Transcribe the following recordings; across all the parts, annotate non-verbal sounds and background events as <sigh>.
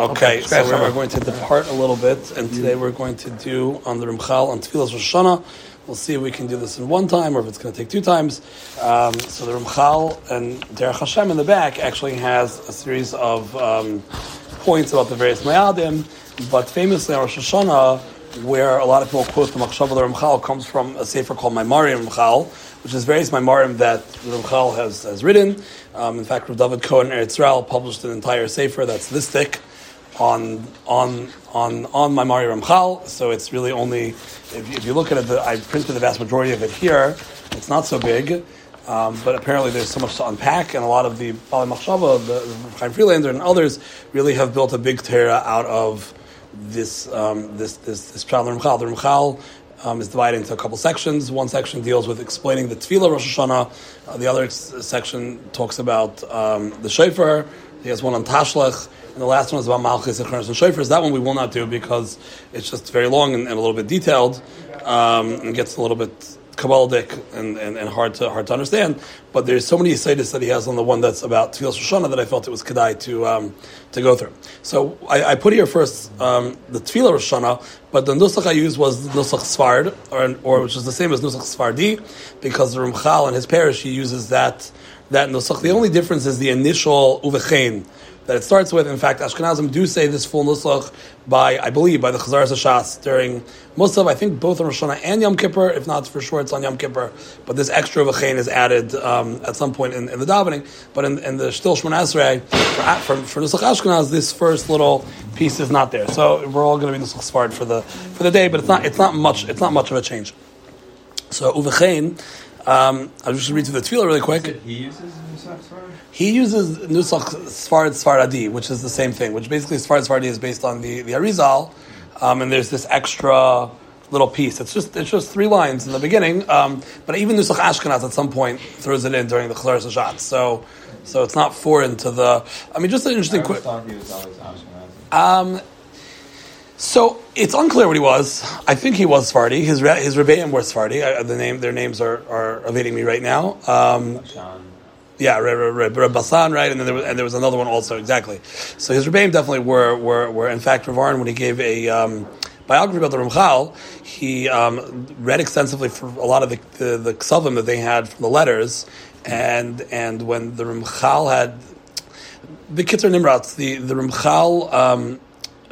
Okay, so we're going to depart a little bit, and today we're going to do on the Ramchal on Tfilas Rosh Hashanah. We'll see if we can do this in one time or if it's going to take two times. Um, so the Ramchal and Derech Hashem in the back actually has a series of um, points about the various Mayadim, but famously on Rosh Hashanah, where a lot of people quote the Machshav of the Ramchal, comes from a sefer called Maimarim Ramchal, which is various Maimarim that the Ramchal has, has written. Um, in fact, Rav David Cohen Eretz published an entire sefer that's this thick on on on on my Mari Ramchal. So it's really only if you, if you look at it, the, I printed the vast majority of it here. It's not so big. Um, but apparently, there's so much to unpack, and a lot of the Bali Machshava, the, the Chaim Friedlander, and others really have built a big Torah out of this um, this this this Pshat Ramchal. The Ramchal um, is divided into a couple sections. One section deals with explaining the Tefillah Rosh Hashanah. Uh, the other section talks about um, the Shofar. He has one on Tashlech. The last one is about Malchus and Chronos and Shofars. That one we will not do because it's just very long and, and a little bit detailed um, and gets a little bit Kabbalic and, and, and, hard to hard to understand. But there's so many Yisaidis that he has on the one that's about Tfilas Shoshana that I felt it was Kedai to um, to go through. So I, I put here first um, the Tfilah Shoshana, but the Nusach I used was Nusach Sfard, or, or which is the same as Nusach Sfardi, because the Ramchal and his parish he uses that that Nusach. The only difference is the initial Uvechain that it starts with. In fact, Ashkenazim do say this full nusach by, I believe, by the Chazar Shas during Musaf. I think both on Rosh Hashanah and Yom Kippur. If not, for sure it's on Yom Kippur. But this extra v'chein is added um, at some point in, in, the davening. But in, in the Shtil Shmon Esrei, for, for, for Nusach Ashkenaz, this first little piece is not there. So we're all going to be Nusach Sfard for the for the day. But it's not it's not much it's not much of a change. So uvechein. Um, I'll just read through the tefillah really quick. He uses he uses Nusach Sfarad Sfaradi, which is the same thing, which basically Sfarad Sfaradi is based on the, the Arizal, um, and there's this extra little piece. It's just it's just three lines in the beginning, um, but even Nusach Ashkenaz at some point throws it in during the Chazaras Hashatz. So so it's not foreign to the. I mean, just an interesting. quick. Um, so it's unclear what he was. I think he was Sfardi. His his rebbeim were Sfardi. I, the name their names are, are evading me right now. Um, yeah, Reb Bassan, right? And then there was, and there was another one also, exactly. So his Rebbeim definitely were, were, were in fact, Ravarn, when he gave a um, biography about the Ramchal, he um, read extensively for a lot of the, the, the ksavim that they had from the letters, and and when the Ramchal had, the Kitzur Nimrat, the, the Ramchal, um,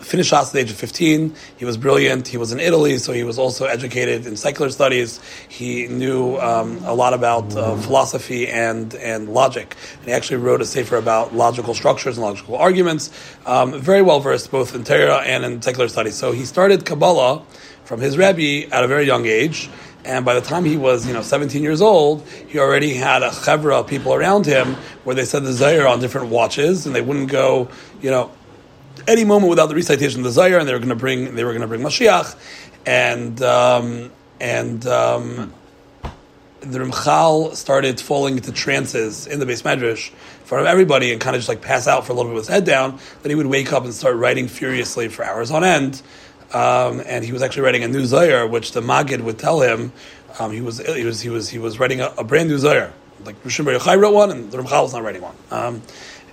finished at the age of 15. He was brilliant. He was in Italy, so he was also educated in secular studies. He knew um, a lot about uh, philosophy and, and logic. And he actually wrote a sefer about logical structures and logical arguments. Um, very well versed both in Torah and in secular studies. So he started Kabbalah from his Rebbe at a very young age. And by the time he was, you know, 17 years old, he already had a chevra of people around him where they said the Zohar on different watches, and they wouldn't go, you know, any moment without the recitation of the Zohar, and they were going to bring they were going to bring Mashiach, and um, and um, the Ramchal started falling into trances in the base medrash in front of everybody and kind of just like pass out for a little bit with his head down. Then he would wake up and start writing furiously for hours on end. Um, and he was actually writing a new Zohar, which the Magid would tell him um, he was he was he was he was writing a, a brand new Zohar. Like Rishon Bar Yochai wrote one, and the Ramchal was not writing one.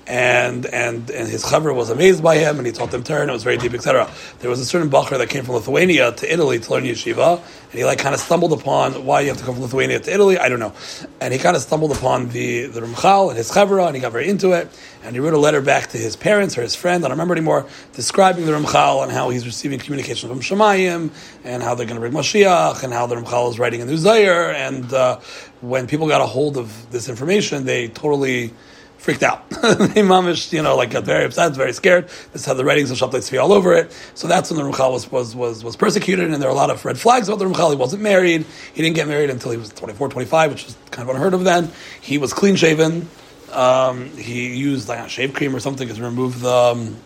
And and and his chaver was amazed by him, and he taught them Torah, and it was very deep, etc. There was a certain bacher that came from Lithuania to Italy to learn yeshiva, and he like kind of stumbled upon why you have to come from Lithuania to Italy. I don't know, and he kind of stumbled upon the the Ramchal and his chaver, and he got very into it, and he wrote a letter back to his parents or his friend, I don't remember anymore, describing the Ramchal and how he's receiving communication from Shemayim, and how they're going to bring Mashiach, and how the Ramchal is writing a new Zohar, and uh, when people got a hold of this information, they totally freaked out. <laughs> they mamish, you know, like got very upset, very scared. This had the writings of Shabtai Tzvi all over it. So that's when the Ramchal was, was, was, was persecuted, and there are a lot of red flags about the Ramchal. He wasn't married. He didn't get married until he was 24, 25, which was kind of unheard of then. He was clean shaven. Um, he used like a shave cream or something to remove the. Um,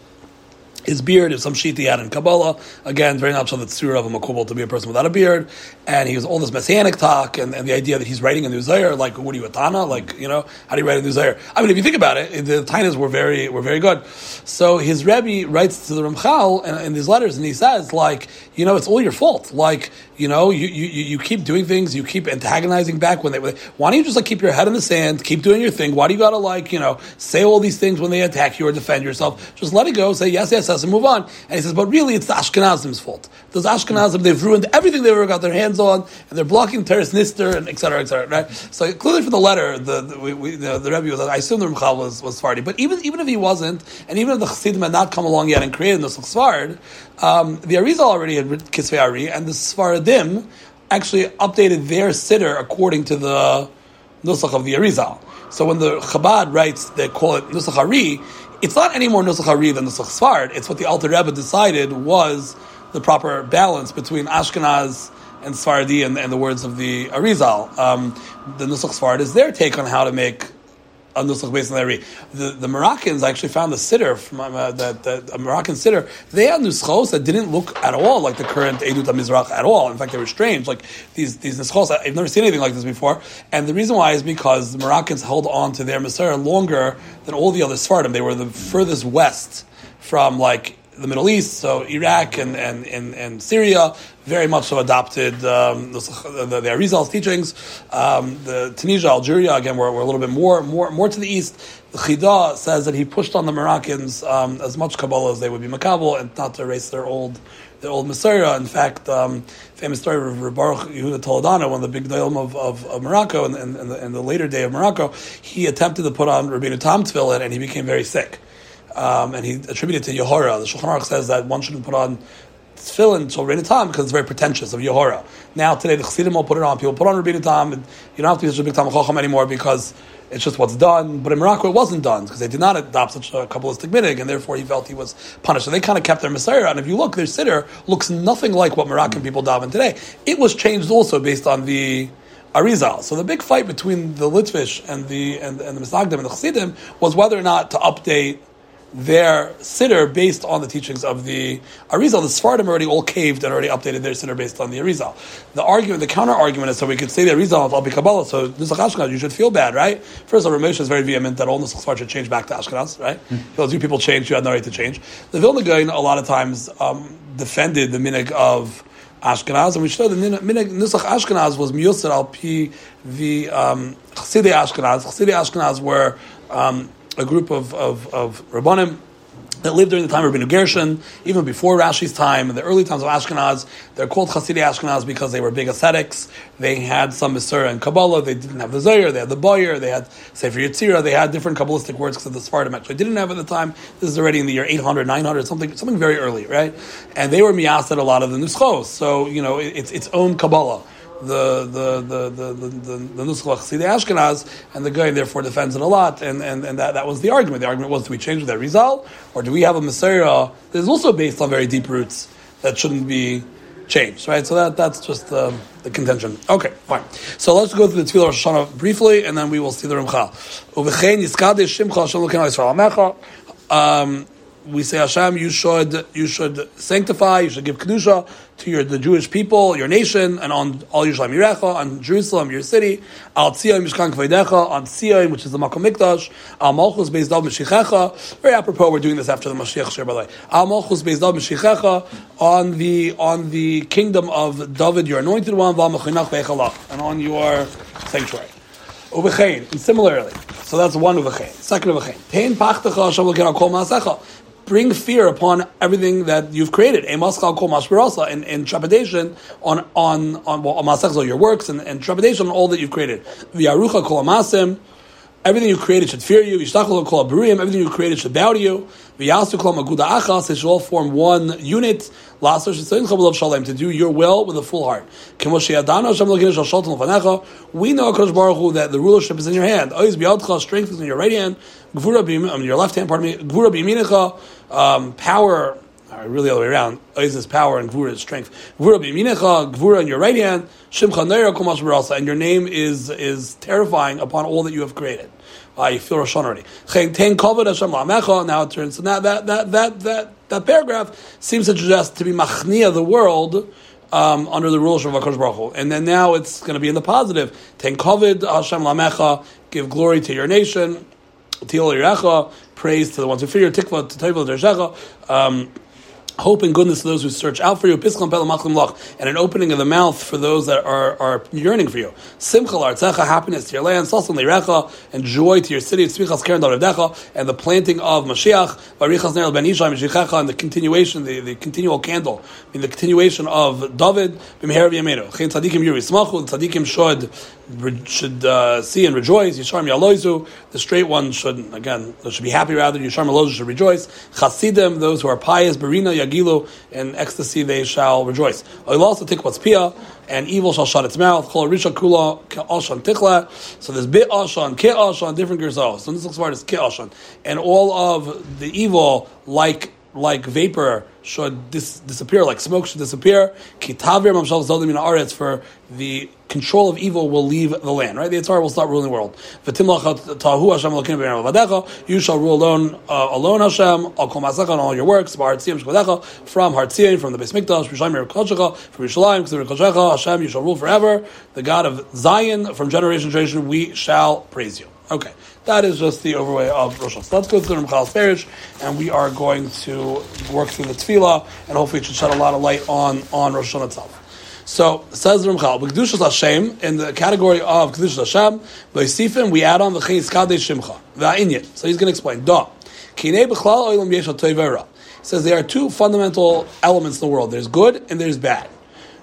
his beard is some sheet he had in Kabbalah. Again, very natural that surah of a makubal to be a person without a beard. And he was all this messianic talk and, and the idea that he's writing a new Zohar, like what are you, a Tana? Like, you know, how do you write a new Zohar? I mean, if you think about it, the Tainas were very were very good. So his Rebbe writes to the Ramchal in, in these letters and he says, like, you know, it's all your fault. Like, you know, you, you, you keep doing things, you keep antagonizing back when they, why don't you just like keep your head in the sand, keep doing your thing? Why do you gotta like, you know, say all these things when they attack you or defend yourself? Just let it go, say, yes, yes, yes, and move on. And he says, but really it's the Ashkenazim's fault. Those Ashkenazim, they've ruined everything they ever got their hands and they're blocking Teres Nister, and et cetera, et cetera, right? So clearly from the letter, the, the, we, we, the, the Rebbe was, I assume the Ramchal was, was Sfardi, but even, even if he wasn't, and even if the Chassidim had not come along yet and created Nusach Sfard, um, the Arizal already had Kisvei Ari, and the Sfaradim actually updated their sitter according to the Nusach of the Arizal. So when the Chabad writes, they call it Nusach Ari, it's not any more Nusach Ari than Nusach Sfard. It's what the Alter Rebbe decided was the proper balance between Ashkenaz and Sfardi and, and the words of the Arizal. Um, the Nusach Sfard is their take on how to make a nusach based on the The, the Moroccans actually found the sitter from uh, that a Moroccan sitter. They had nuschos that didn't look at all like the current Edut Mizrach at all. In fact, they were strange. Like these these nuschos, I've never seen anything like this before. And the reason why is because the Moroccans held on to their Messiah longer than all the other Sfardim. They were the furthest west from like the Middle East, so Iraq and, and, and, and Syria, very much so adopted um, the, the, Arizal's teachings. Um, the Tunisia, Algeria, again, were, were a little bit more, more, more to the east. The Chida says that he pushed on the Moroccans um, as much Kabbalah as they would be Makabal and not to erase their old their old Messiah. In fact, um, famous story of Baruch Yehuda Toledano, one of the big Dalim of, of, of, Morocco, and in, the, the, later day of Morocco, he attempted to put on Rabbeinu Tam tefillin, and he became very sick um, and he attributed to Yehora. The Shulchan Aruch says that one shouldn't put on tefillin until Rabbeinu Tam because it's very pretentious of Yehora. Now today the Chassidim will put it on. People put on Rabbeinu Tam, and you don't have to be such a Tam Chacham anymore because it's just what's done. But in Morocco it wasn't done because they did not adopt such a Kabbalistic minig, and therefore he felt he was punished. And they kind of kept their Messiah. And if you look, their sitter looks nothing like what Moroccan people daven today. It was changed also based on the Arizal. So the big fight between the Litvish and the and, and the Misnagdim and the Chassidim was whether or not to update their sitter based on the teachings of the Arizal. The Sfardim already all caved and already updated their sitter based on the Arizal. The argument, the counter argument is so we could say the Arizal of be Kabbalah, so Nusach Ashkenaz, you should feel bad, right? First of all, Ramesh is very vehement that all Nusach Sfard should change back to Ashkenaz, right? Mm. He goes, you people change, you had no right to change. The Vilna Gaon a lot of times um, defended the minig of Ashkenaz, and we show the minig Nusach Ashkenaz was Miyusar al Pi the um, Ashkenaz. Chassidei Ashkenaz were um, a group of, of, of Rabbanim that lived during the time of Rabbeinu Gershon, even before Rashi's time, in the early times of Ashkenaz. They're called Hasidei Ashkenaz because they were big ascetics. They had some Masurah and Kabbalah. They didn't have the Zohar. They had the Bahir. They had Sefer Yetzirah. They had different Kabbalistic words because the Sephardim actually didn't have at the time. This is already in the year 800, 900, something something very early, right? And they were miyased a lot of the Nuschos. So, you know, it's its own Kabbalah the the the the the, the Ashkenaz, and the guy therefore defends it a lot, and, and, and that, that was the argument. The argument was do we change that result, or do we have a Messiah that is also based on very deep roots that shouldn't be changed, right? So that that's just um, the contention. Okay, fine. So let's go through the Tefillah Rosh Hashanah briefly, and then we will see the Ramchal. Um, we say Hashem, you should you should sanctify, you should give kedusha to your the Jewish people, your nation, and on all Yerushalayim Yirecha, on Jerusalem, your city, Al Tziyon Mishkan Kvedecha, on Tziyon, which is the Makom Mikdash, Al Malchus Beis Dal Mishichecha. Very apropos, we're doing this after the Mashiach Shir Balei. Al Malchus Beis Dal Mishichecha, on the on the kingdom of David, your anointed one, Val Mechinach Beichalach, and on your sanctuary. Uvechein, and similarly, so that's one uvechein. Second uvechein. Tein pachtecha Hashem l'kira kol maasecha bring fear upon everything that you've created. And, and trepidation on on on well, your works and, and trepidation on all that you've created. V'yarucha kol amasim. Everything you created should fear you. Everything you created should bow to you. They should all form one unit. To do your will with a full heart. We know Baruch Hu, that the rulership is in your hand. Strength is in your right hand. Your left hand, pardon me. Um, power uh, really all the way around. Oiz is power and Gvura is strength. Gvura b'yaminecha, Gvura in your right hand, Shimcha and your name is is terrifying upon all that you have created. Uh, you feel Rosh already. Now it turns so that that that that that that paragraph seems to suggest to be machnia the world. Um, under the rules of Hakadosh Baruch Hu. and then now it's going to be in the positive. Ten kovid Hashem lamecha, give glory to your nation. Til praise to the ones who fear. Tikva to Tevel Dershecha. Hope and goodness to those who search out for you, and an opening of the mouth for those that are, are yearning for you. Simcha l'artzecha, happiness to your land, lirecha, and joy to your city, tzvichas keren and the planting of Mashiach, varichas ner ben Ishai, and the continuation, the, the continual candle, I mean the continuation of David, b'meher v'yameinu. Chen tzadikim yuri smachu, tzadikim should should uh, see and rejoice. Yishar Yaloizu, the straight one should again should be happy rather. Yishar Yaloizu should rejoice. Chasidim, those who are pious, Barina Yagilu, in ecstasy they shall rejoice. Also take what's pia, and evil shall shut its mouth. Kol Risha Kula Ashan Tikla. So there's bit Ashan, Ki Ashan, different gerzos. So this looks smart as Ki Ashan, and all of the evil like like vapor should dis- disappear, like smoke should disappear. Kitavir mamshal zodim in for the control of evil will leave the land. Right, the Yitzhar will start ruling the world. tahu Hashem You shall rule alone, uh, alone Hashem. Al kol on all your works. From Hartzion, from the Beis Mikdash, from Yerushalayim, Hashem. You shall rule forever. The God of Zion, from generation to generation, we shall praise you. Okay. That is just the overway of Rosh Hashanah. Let's go through the Parish, and we are going to work through the Tefillah, and hopefully it should shed a lot of light on, on Rosh Hashanah itself. So, says the Ramchal, B'Kedushas Hashem, in the category of Kedushas Hashem, B'Yisifim, we add on the Chayis Kadesh Shimcha, V'A'inyat. So he's going to explain. Da. Kinei B'Chlal Oilam Yesh HaToivera. He says there are two fundamental elements in the world. There's good and there's bad.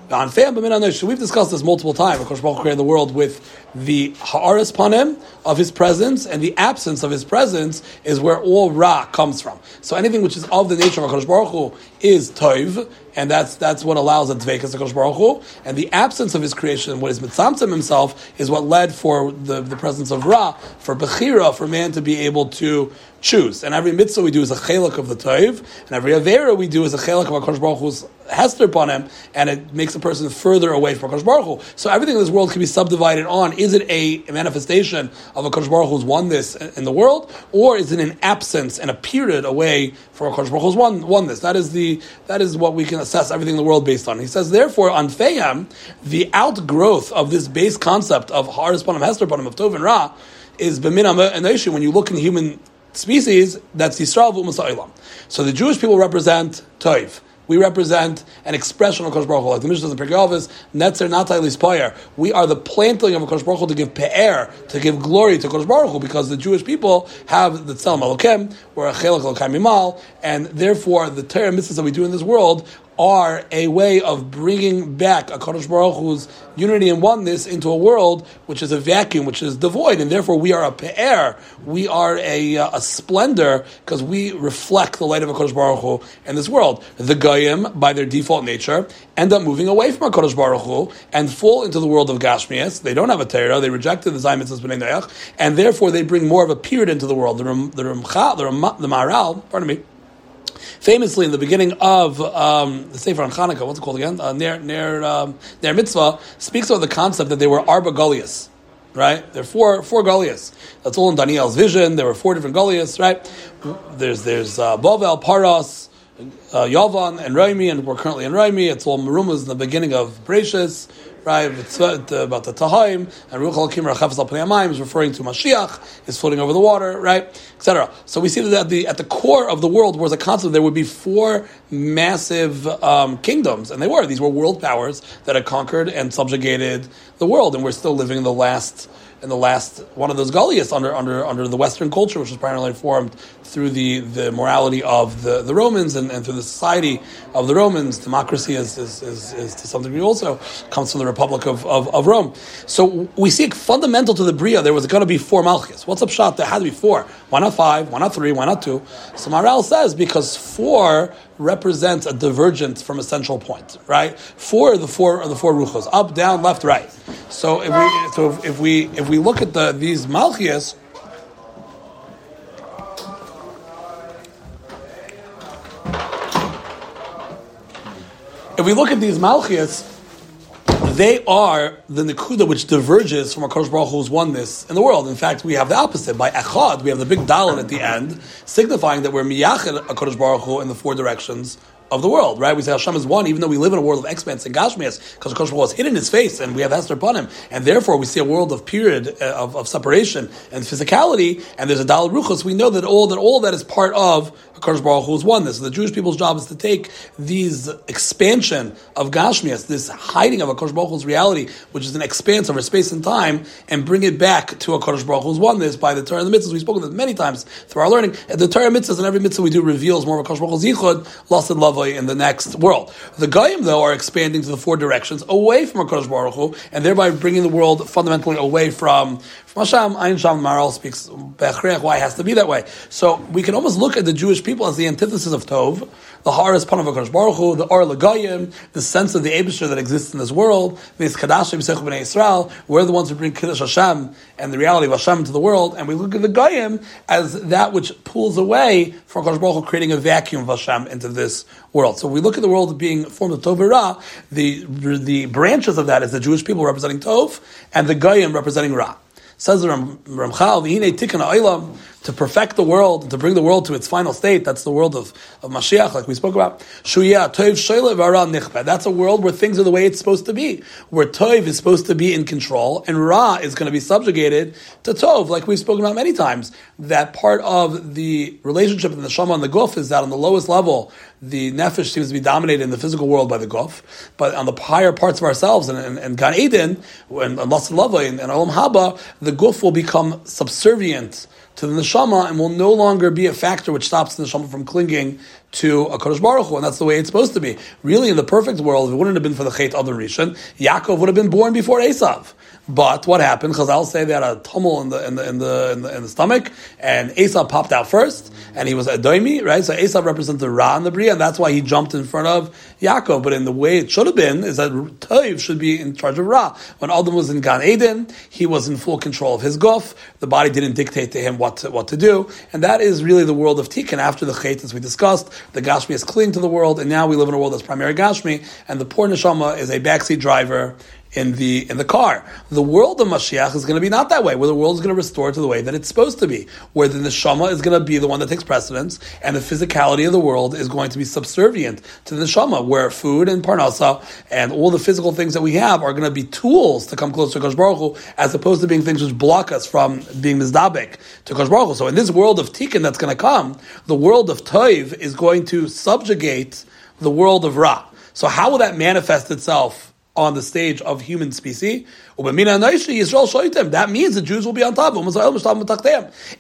We've discussed this multiple times. Of course, Baruch created the world with the ha'aras panim of his presence, and the absence of his presence is where all ra comes from. So anything which is of the nature of Hakadosh Baruch Hu is toiv, and that's that's what allows a dveikas Hakadosh Baruch Hu. And the absence of his creation, what is mitzamtzim himself, is what led for the, the presence of ra, for bechira, for man to be able to choose. And every mitzvah we do is a chelik of the toiv, and every avera we do is a chelik of Hakadosh Baruch Hu's hester upon him, and it makes a person further away from Hakadosh Baruch Hu. So everything in this world can be subdivided on: is it a manifestation of Hakadosh Baruch Hu's oneness in the world, or is it an absence and a period away from Hakadosh Baruch Hu's one, oneness? That is the that is what we can assess everything in the world based on. He says, therefore, on Feyam, the outgrowth of this base concept of Haris Panim Hester Panim of Tov and Ra is B'min Anoshim. When you look in human species, that's Yisrael V'Umas So the Jewish people represent Toiv. We represent an expression of Kosh Baruch Hu. Like the Mishnah in Pirkei Netzer Natai Lispoyer. We are the planting of Kosh Baruch Hu to give pe'er, to give glory to Kosh Baruch Hu, because the Jewish people have the Tzelem Elokem, we're a Chelak Elokem Mimal, and therefore the Torah mitzvahs that we do in this world are a way of bringing back a Kadosh Baruch Hu's unity and oneness into a world which is a vacuum, which is devoid, and therefore we are a pe'er, we are a, uh, a splendor because we reflect the light of a Kadosh Baruch Hu in this world. The Goyim, by their default nature, end up moving away from a Kadosh Baruch Hu and fall into the world of Gashmias. They don't have a Torah, they rejected the Zayim and therefore they bring more of a period into the world. The, the, Ramcha, the, Ram, the pardon me, Famously, in the beginning of um, the Sefer on Hanukkah, what's it called again? Uh, Ner, Ner, um, Ner Mitzvah speaks about the concept that they were Arba Golias, right? There are four, four Golias. That's all in Daniel's vision. There were four different Golias, right? There's, there's uh, Bovel, Paras, uh, and Raimi, and we're currently in Raimi. It's all Marumas in the beginning of Bereshis right? about the Tahaim, and Ruchal Kim Rachafas Al is referring to Mashiach, is floating over the water, right? Etc. So we see that at the, at the core of the world was a concept there would be four massive um, kingdoms, and they were. These were world powers that had conquered and subjugated the world, and we're still living in the last in the last one of those Goliaths under under under the Western culture, which was primarily formed through the, the morality of the, the Romans and, and through the society of the Romans. Democracy is, is, is, is to some degree also comes from the Republic of, of, of, Rome. So we see fundamental to the Bria, there was going to be four Malchus. What's up shot? There had to be four. Why not five? Why not three? Why not two? So Maharal says because four represents a divergence from a central point, right? Four the four the four ruchos, up, down, left, right. So if we so if we if we look at the these malchias, if we look at these malchias, they are the nekuda which diverges from Hakadosh Baruch Hu's oneness in the world. In fact, we have the opposite. By echad, we have the big dalet at the end, signifying that we're miyached Hakadosh Baruch Hu in the four directions of the world, right? We say Hashem is one, even though we live in a world of expanse and Gashmias, because the Kosh is hidden in his face, and we have Esther upon him, and therefore we see a world of period uh, of, of separation and physicality, and there's a Dal Ruchos. We know that all that all that is part of Kosh Baruch Hu is oneness. So the Jewish people's job is to take these expansion of Gashmias, this hiding of a Kosh Baruch Hu's reality, which is an expanse over space and time, and bring it back to a Kosh Baruch Hu's oneness by the Torah and the mitzvahs. We've spoken this many times through our learning. The Torah mitzvahs and every mitzvah we do reveals more of a Kosh Baruch Hu's yichud, lost and love in the next world. The Goyim, though, are expanding to the four directions away from HaKadosh Baruch Hu, and thereby bringing the world fundamentally away from, from Hashem. Ayin Sham Maharal speaks why it has to be that way. So we can almost look at the Jewish people as the antithesis of Tov, the Har is Panav HaKadosh Baruch Hu, the Or Lagayim, the sense of the Abishter that exists in this world, the Kadashim Sech B'nai we're the ones who bring Kiddush Hashem and the reality of Hashem to the world, and we look at the Goyim as that which pulls away from HaKadosh Baruch Hu, creating a vacuum of Hashem into this world. So we look at the world being formed of Tov Ra, the, the branches of that is the Jewish people representing Tov, and the Goyim representing Ra. Says the Ramchal, to perfect the world to bring the world to its final state. That's the world of, of Mashiach, like we spoke about. That's a world where things are the way it's supposed to be, where Toiv is supposed to be in control, and Ra is going to be subjugated to Tov, like we've spoken about many times. That part of the relationship in the Shama and the Guf is that on the lowest level, the Nefesh seems to be dominated in the physical world by the Guf, but on the higher parts of ourselves and, and, and Gan Eden, and, and Last and and, and Olam Haba, the Guf will become subservient to the neshama and will no longer be a factor which stops the neshama from clinging to a Kodesh Baruch Hu, and that's the way it's supposed to be. Really, in the perfect world, if it wouldn't have been for the Chet Adam Rishon, Yaakov would have been born before Esav. But what happened? Chazal say they had a tumult in the in the in the in the, in the stomach, and Esav popped out first, and he was a doimi, right? So Esav represents the Ra and the Bria, and that's why he jumped in front of Yaakov. But in the way it should have been, is that Toiv should be in charge of Ra. When Adam was in Gan Eden, he was in full control of his guf. The body didn't dictate to him what to, what to do, and that is really the world of Tikkun. After the Chet, as we discussed, the Gashmi is cling to the world, and now we live in a world that's primary Gashmi, and the poor neshama is a backseat driver in the in the car. The world of Mashiach is going to be not that way, where the world is going to restore to the way that it's supposed to be, where the neshama is going to be the one that takes precedence, and the physicality of the world is going to be subservient to the neshama, where food and parnasa and all the physical things that we have are going to be tools to come closer to Kosh Baruch Hu, as opposed to being things which block us from being mizdabek to Kosh Baruch Hu. So in this world of tikkun that's going to come, the world of toiv is going to subjugate the world of ra. So how will that manifest itself on the stage of human species. That means the Jews will be on top. Of.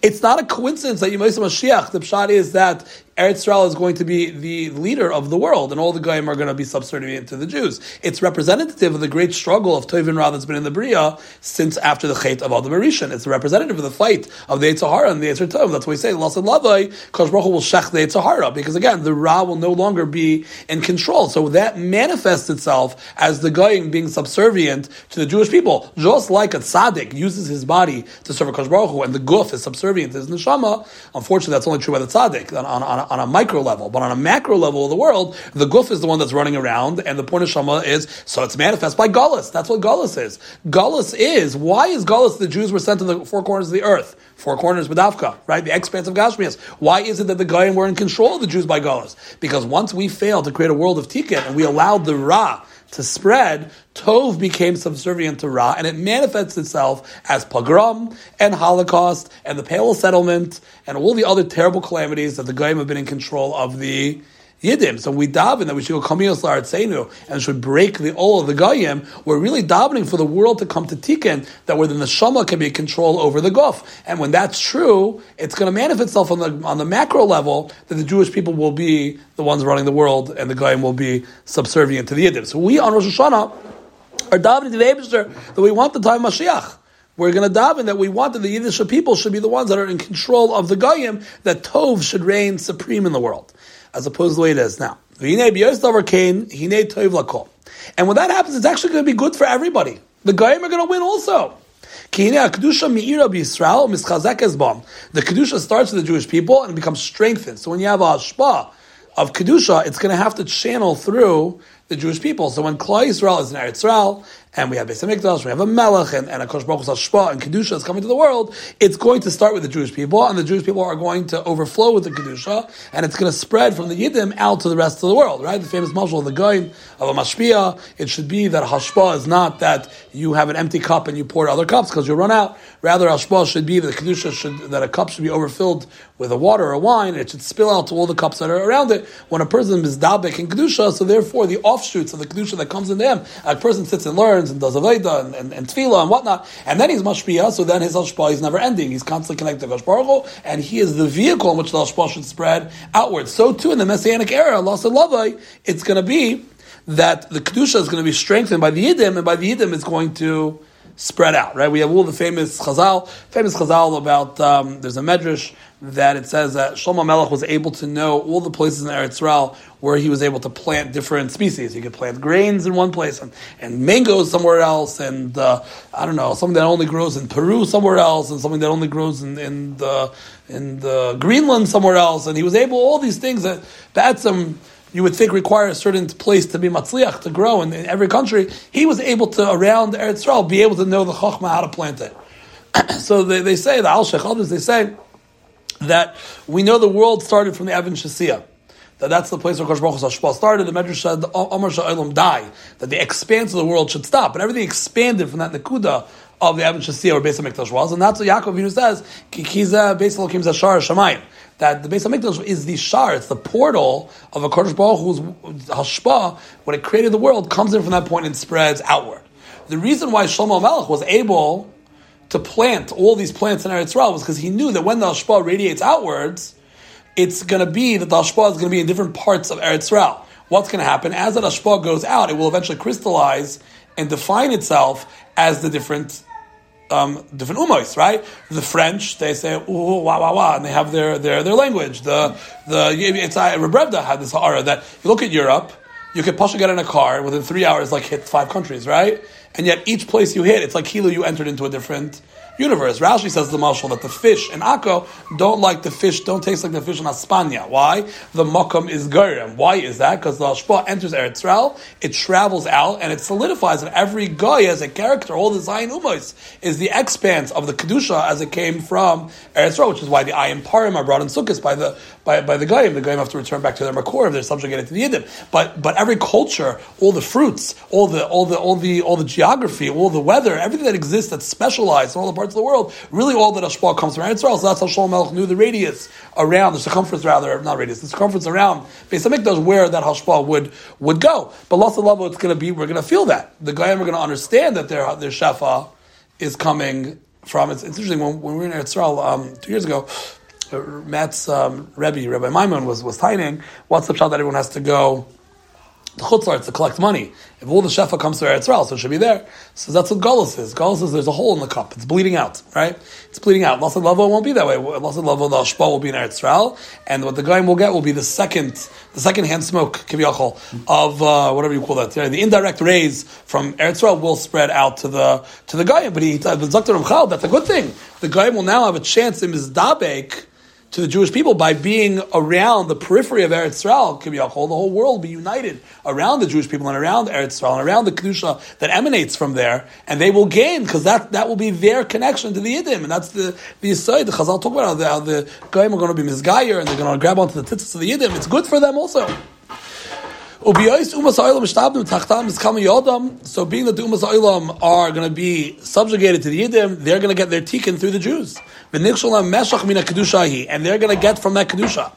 It's not a coincidence that you Yemais Mashiach, the Pshat is that Eretz Israel is going to be the leader of the world, and all the Goyim are going to be subservient to the Jews. It's representative of the great struggle of Tov and Ra that's been in the Bria since after the Chet of Adam Rishon. It's representative of the fight of the Eitzahara and the Yetzer Tov. That's why we say, Las Lavai, Kosh will shech the Eitzahara, because again, the Ra will no longer be in control. So that manifests itself as the Goyim being subservient to the Jewish people. Just like a tzaddik uses his body to serve a Kosh Baruch Hu, and the Guf is subservient to his neshama, unfortunately that's only true by the tzaddik. On, on, on on a micro level, but on a macro level of the world, the guf is the one that's running around, and the point of Shama is so it's manifest by Gullus. That's what Gullus is. Gullus is why is Gullus the Jews were sent to the four corners of the earth, four corners Badavka, right? The expanse of Gashmias. Why is it that the Goyim were in control of the Jews by Gullus? Because once we failed to create a world of Tikkun and we allowed the Ra to spread, Tov became subservient to Ra, and it manifests itself as pogrom and Holocaust and the Pale Settlement and all the other terrible calamities that the Goyim have been in control of the Yidim. So we daven that we should go Kamiyos La'artzenu and should break the all of the Goyim. We're really davening for the world to come to Tikkun, that where the Neshama can be control over the Guf. And when that's true, it's going to manifest itself on the, on the macro level that the Jewish people will be the ones running the world and the Goyim will be subservient to the Yidim. So we on Rosh Hashanah are davening to the Eibishter that we want the time Mashiach. We're going to daven that we want that the Yiddish people should be the ones that are in control of the Goyim, that Tov should reign supreme in the world as opposed to the way it is now. And when that happens, it's actually going to be good for everybody. The Goyim are going to win also. The Kedusha starts with the Jewish people and becomes strengthened. So when you have a Hashpah of Kedusha, it's going to have to channel through the Jewish people. So when Klal Yisrael is in Eretz Yisrael, and we have Beis Hamikdash, we have a Melech, and, and a Kosh Baruch Hashpa, and Kedusha is coming to the world, it's going to start with the Jewish people, and the Jewish people are going to overflow with the Kedusha, and it's going to spread from the Yiddim out to the rest of the world, right? The famous mashal of the Goin, of a Mashpia, it should be that Hashpa is not that you have an empty cup and you pour other cups because you'll run out. Rather, Hashpa should be that the Kedusha should, that a cup should be overfilled with a water or a wine, and it should spill out to all the cups that are around it. When a person is dabek in Kedusha, so therefore the offshoots of the Kedusha that comes in them, a person sits and learns and does Aveda and, and, and Tefillah and whatnot, and then he's Mashpia, so then his Hashpah is never ending. He's constantly connected to Baruch and he is the vehicle in which the Hashpah should spread outwards. So too in the Messianic era, Allah Lavai, it's going to be that the Kedusha is going to be strengthened by the Yiddim, and by the Yiddim it's going to spread out, right? We have all the famous Chazal, famous Chazal about, um, there's a Medrash that it says that Shlomo Melech was able to know all the places in Eretz Yisrael where he was able to plant different species. He could plant grains in one place and, and mangoes somewhere else, and uh, I don't know something that only grows in Peru somewhere else, and something that only grows in, in the in the Greenland somewhere else. And he was able all these things that that some you would think require a certain place to be matzliach to grow in, in every country. He was able to around Eretz Yisrael be able to know the chokhmah how to plant it. <clears throat> so they, they say the al others they say that we know the world started from the Avin Shasia. That that's the place where Kosh Baruch Hashpah started. The Medrash said, Amar Sha'olam die. That the expanse of the world should stop. And everything expanded from that Nakuda of the Evan Shasia where Beis HaMikdash was. And that's what Yaakov Avinu says, Kikiza Beis HaLokim Zashar Shamayim. That the base Beis HaMikdash is the shar, it's the portal of a Kosh Baruch Hu's Hashpah, when it created the world, comes in from that point and spreads outward. The reason why Shlomo Melech was able to plant all these plants in Eretz Yisrael was because he knew that when the Ashpa radiates outwards, it's going to be that the Ashpa is going to be in different parts of Eretz Yisrael. What's going to happen? As that Ashpa goes out, it will eventually crystallize and define itself as the different um, different umos, right? The French, they say ooh, wah, wah, wah, and they have their, their, their language. The, the, it's, uh, Rebrebda had this hara that you look at Europe, you could possibly get in a car within three hours, like hit five countries, right? and yet each place you hit, it's like Hilo, you entered into a different universe. Rashi says the marshal that the fish in Akko don't like the fish, don't taste like the fish in Aspamia. Why? The makam is garim. Why is that? Because the Ashpa enters Eretz Yisrael, it travels out, and it solidifies, and every guy has a character, all the Zion Umos is the expanse of the Kedusha as it came from Eretz Yisrael, which is why the Ayim Parim are brought in Sukkot by the by, by the Goyim. The Goyim have to return back to their Makor if they're subjugated to the Yiddim. But but every culture, all the fruits, all the all the all the all the geography, all the weather, everything that exists that's specialized in all the parts of the world, really all that Ashpa comes from Eretz Yisrael. So that's how Shlomo Melech knew the radius around the circumference rather, not radius, the circumference around Beis Hamikdash where that Hashpa would would go. But lots of love, it's going to be. We're going to feel that the Goyim are going to understand that their their Shafa is coming from. It's, it's interesting when, when we were in Eretz Yisrael um, two years ago. Uh, Matt's um, Rebbe, Rabbi Maimon, was was tining. What's the shot that everyone has to go the chutzlar to collect money. If all the shefa comes to Eretz so it should be there. So that's what Golos is. Golos is there's a hole in the cup. It's bleeding out, right? It's bleeding out. Lasad Lavo won't be that way. Lasad Lavo, the Ashpa will be in Eretz and what the guy will get will be the second, the second hand smoke, kiviyachol, of uh, whatever you call that. The indirect rays from Eretz will spread out to the to the guy. But he, the Zaktar Ramchal, that's a good thing. The guy will now have a chance in his dabek to the Jewish people by being around the periphery of Eretz Yisrael, the whole world be united around the Jewish people and around Eretz Yisrael and around the kedusha that emanates from there, and they will gain because that, that will be their connection to the Yiddim, and that's the the side. The Chazal talk about how the, how the Goyim are going to be misgayer and they're going to grab onto the tits of the Yiddim. It's good for them also. So being that the Umas Oilam are going to be subjugated to the Yiddim, they're going to get their tikkun through the Jews. And they're going to get from that Kedusha.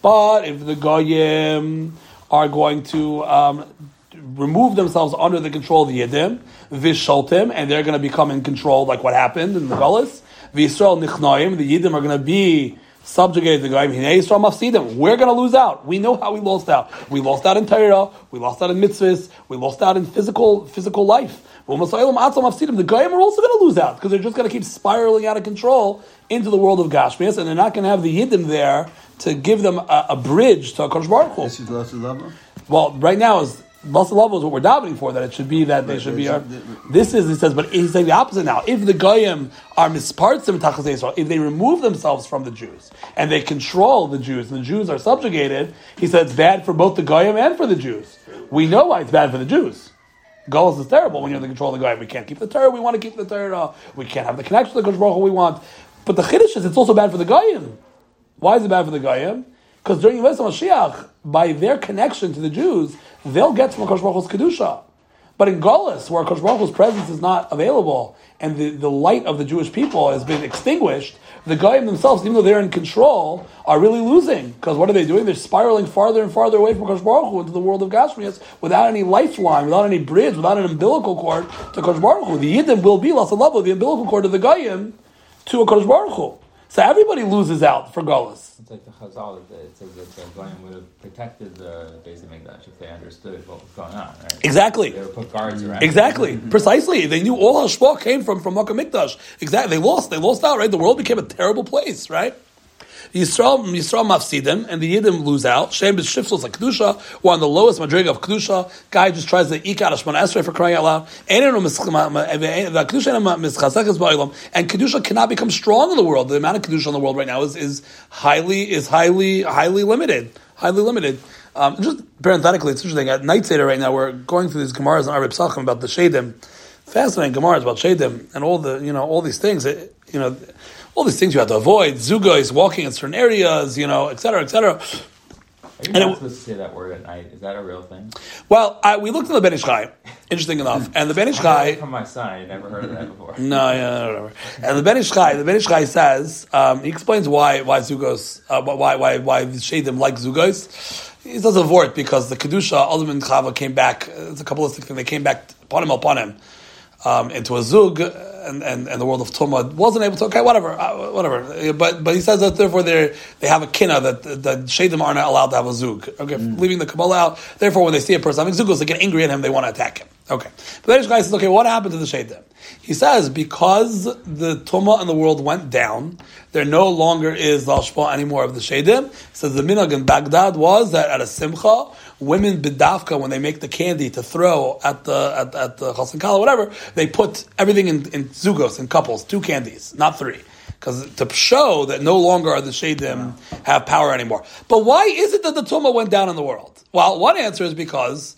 But if the Goyim are going to um, remove themselves under the control of the Yiddim, Visholtim, and they're going to become in control like what happened in the Nichnoim, the Yiddim are going to be subjugated the Goyim. We're going to lose out. We know how we lost out. We lost out in Torah. We lost out in mitzvahs. We lost out in physical physical life. The Goyim are also going to lose out because they're just going to keep spiraling out of control into the world of Gashmias, and they're not going to have the Yiddim there to give them a, a bridge to a Baruch Hu. Well, right now is Lasa Lavo is what we're davening for, that it should be that they should be. Our, this is, he says, but he's saying the opposite now. If the Goyim are misparts of Tachas Israel, if they remove themselves from the Jews and they control the Jews and the Jews are subjugated, he says it's bad for both the Goyim and for the Jews. We know why it's bad for the Jews. Golos is terrible when you're in the control of the Goyim. We can't keep the Torah, we want to keep the Torah. We can't have the connection to the Kosh we want. But the Chiddush is it's also bad for the Goyim. Why is it bad for the Goyim? Because during Yom Mashiach, by their connection to the Jews, they'll get from Kosh Baruch Kedusha. But in Golis, where Kosh Baruch presence is not available and the, the light of the Jewish people has been extinguished, the Goyim themselves, even though they're in control, are really losing. Because what are they doing? They're spiraling farther and farther away from Kosh Baruch Hu into the world of Gashmias without any lifeline, without any bridge, without an umbilical cord to Kosh Baruch Hu. The Yidden will be, love, the umbilical cord of the Goyim to a Kosh Baruch Hu. So everybody loses out for Golas. It's like the Chazal, it says that the Goyim would have protected the Beis Hamikdash if they understood what was going on, right? Exactly. They would put guards around. Exactly. Mm-hmm. Precisely. They knew all Hashpah came from, from Makkah Mikdash. Exactly. They lost. They lost out, right? The world became a terrible place, right? Yisrael, Yisrael mafsidim, and the Yidden lose out. Shem is shiftless like Kedusha, We're on the lowest madrig of Kedusha. Guy just tries to eke out a Shemon Esrei for crying out loud. And Kedusha cannot become strong in the world. The amount of Kedusha in the world right now is, is highly, is highly, highly limited. Highly limited. Um, just parenthetically, it's interesting. At Night Seder right now, we're going through these Gemaras and Arvei Psachim about the Shadim. Fascinating Gemaras about Shadim and all the, you know, all these things. It, you know, all these things you have to avoid. Zuga is walking in certain areas, you know, etc., etc. Are you not supposed to say that word at night? Is that a real thing? Well, I, we looked at the Ben Ish Chai, interesting enough, and the Ben <laughs> Ish Chai. From my son, I never heard of that before. <laughs> No, yeah, whatever. And the Ben Ish Chai, the Ben Ish Chai says um, he explains why why Zugos, uh, why why why Shadim like Zugos. He does a vort because the kedusha ultimate Chava came back. It's a kabbalistic thing. They came back upon him upon him um, into a zug and, and, and the world of Tumah wasn't able to, okay, whatever, uh, whatever. But but he says that therefore they they have a kina that that Shadim are not allowed to have a zug. Okay, mm. leaving the Kabbalah out. Therefore, when they see a person having zugos, they get angry at him, they want to attack him. Okay. But then this guy says, okay, what happened to the Shadim? He says, because the Tumah in the world went down, there no longer is the Ashpa anymore of the Shadim. He says the minhag in Baghdad was that at a Simcha, women bidavka, when they make the candy to throw at the at, at the Chasan Kala, whatever, they put everything in, in zugos, in couples, two candies, not three. Because to show that no longer are the Shadim have power anymore. But why is it that the Tumah went down in the world? Well, one answer is because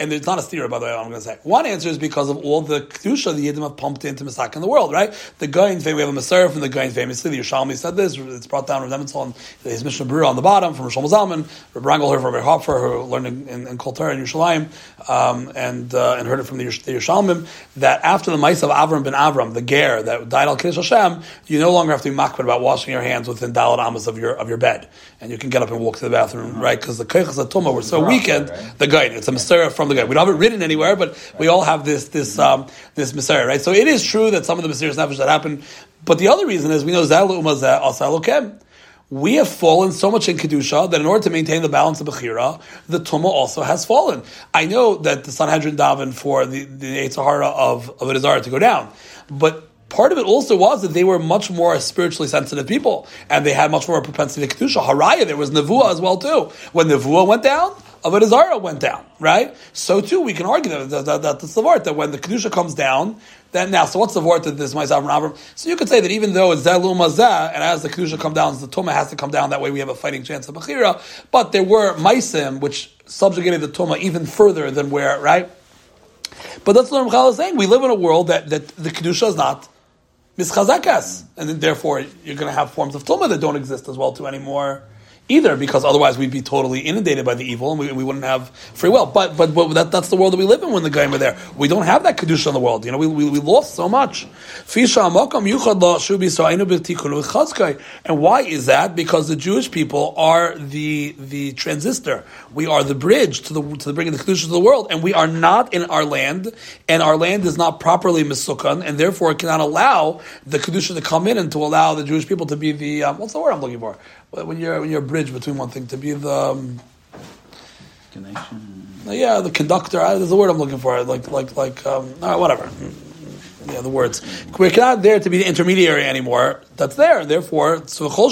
and it's not a theory, by the way, I'm going to say. One answer is because of all the Kedusha the Yiddim have pumped into Masak in the world, right? The Goyin, we have a Maser from the Goyin famously, the Yerushalmi said this, it's brought down from Nemitzel and his Mishnah Berurah on the bottom, from Rishon Zalman, Reb Rangel heard from Rabbi Hopfer, who learned in, in, in Kol Torah in Yerushalayim, um, and, uh, and heard it from the, the Yerushalmim, that after the mice of Avram ben Avram, the Ger, that died al Kiddush Hashem, you no longer have to be makbid about washing your hands within Dalit Amas of your, of your bed. And you can get up and walk to the bathroom, right? Because the Keichas of Tumah were so weakened, right? the Goyin, it's a Maser from the Goyin. We don't have it written anywhere, but we all have this this um, this Messiah, right? So it is true that some of the mysterious nefesh that happened, but the other reason is we know Zaluma we have fallen so much in Kedusha that in order to maintain the balance of Bechira, the Tumah also has fallen. I know that the Sanhedrin daven for the, the of, of Elazar to go down, but part of it also was that they were much more spiritually sensitive people, and they had much more propensity to Kedusha. Haraya, there was Nevuah as well too. When Nevuah went down, Avodah Zarah went down, right? So too, we can argue that, that, that, that that's the word that when the kedusha comes down, then now, so what's the word that this Ma'asav and Avram? So you could say that even though it's Zelu Mazah, and as the kedusha come down, the Tumah has to come down. That way, we have a fighting chance of Bechira. But there were Maisim which subjugated the Tumah even further than where, right? But that's what Ramchal is saying. We live in a world that, that the kedusha is not mischazakas, and then therefore you're going to have forms of Tumah that don't exist as well too anymore either, because otherwise we'd be totally inundated by the evil and we, we wouldn't have free will. But but, but that, that's the world that we live in when the guy are there. We don't have that kedusha in the world. You know, we, we, we lost so much. And why is that? Because the Jewish people are the the transistor. We are the bridge to the to the bringing the kedusha to the world, and we are not in our land, and our land is not properly misukan, and therefore it cannot allow the kedusha to come in and to allow the Jewish people to be the um, what's the word I'm looking for? when you're when you're a bridge between one thing to be the um, connection. Yeah, the conductor. Uh, there's a word I'm looking for. Like like like um, all right, whatever. Yeah, the words. We're not there to be the intermediary anymore. That's there. Therefore, therefore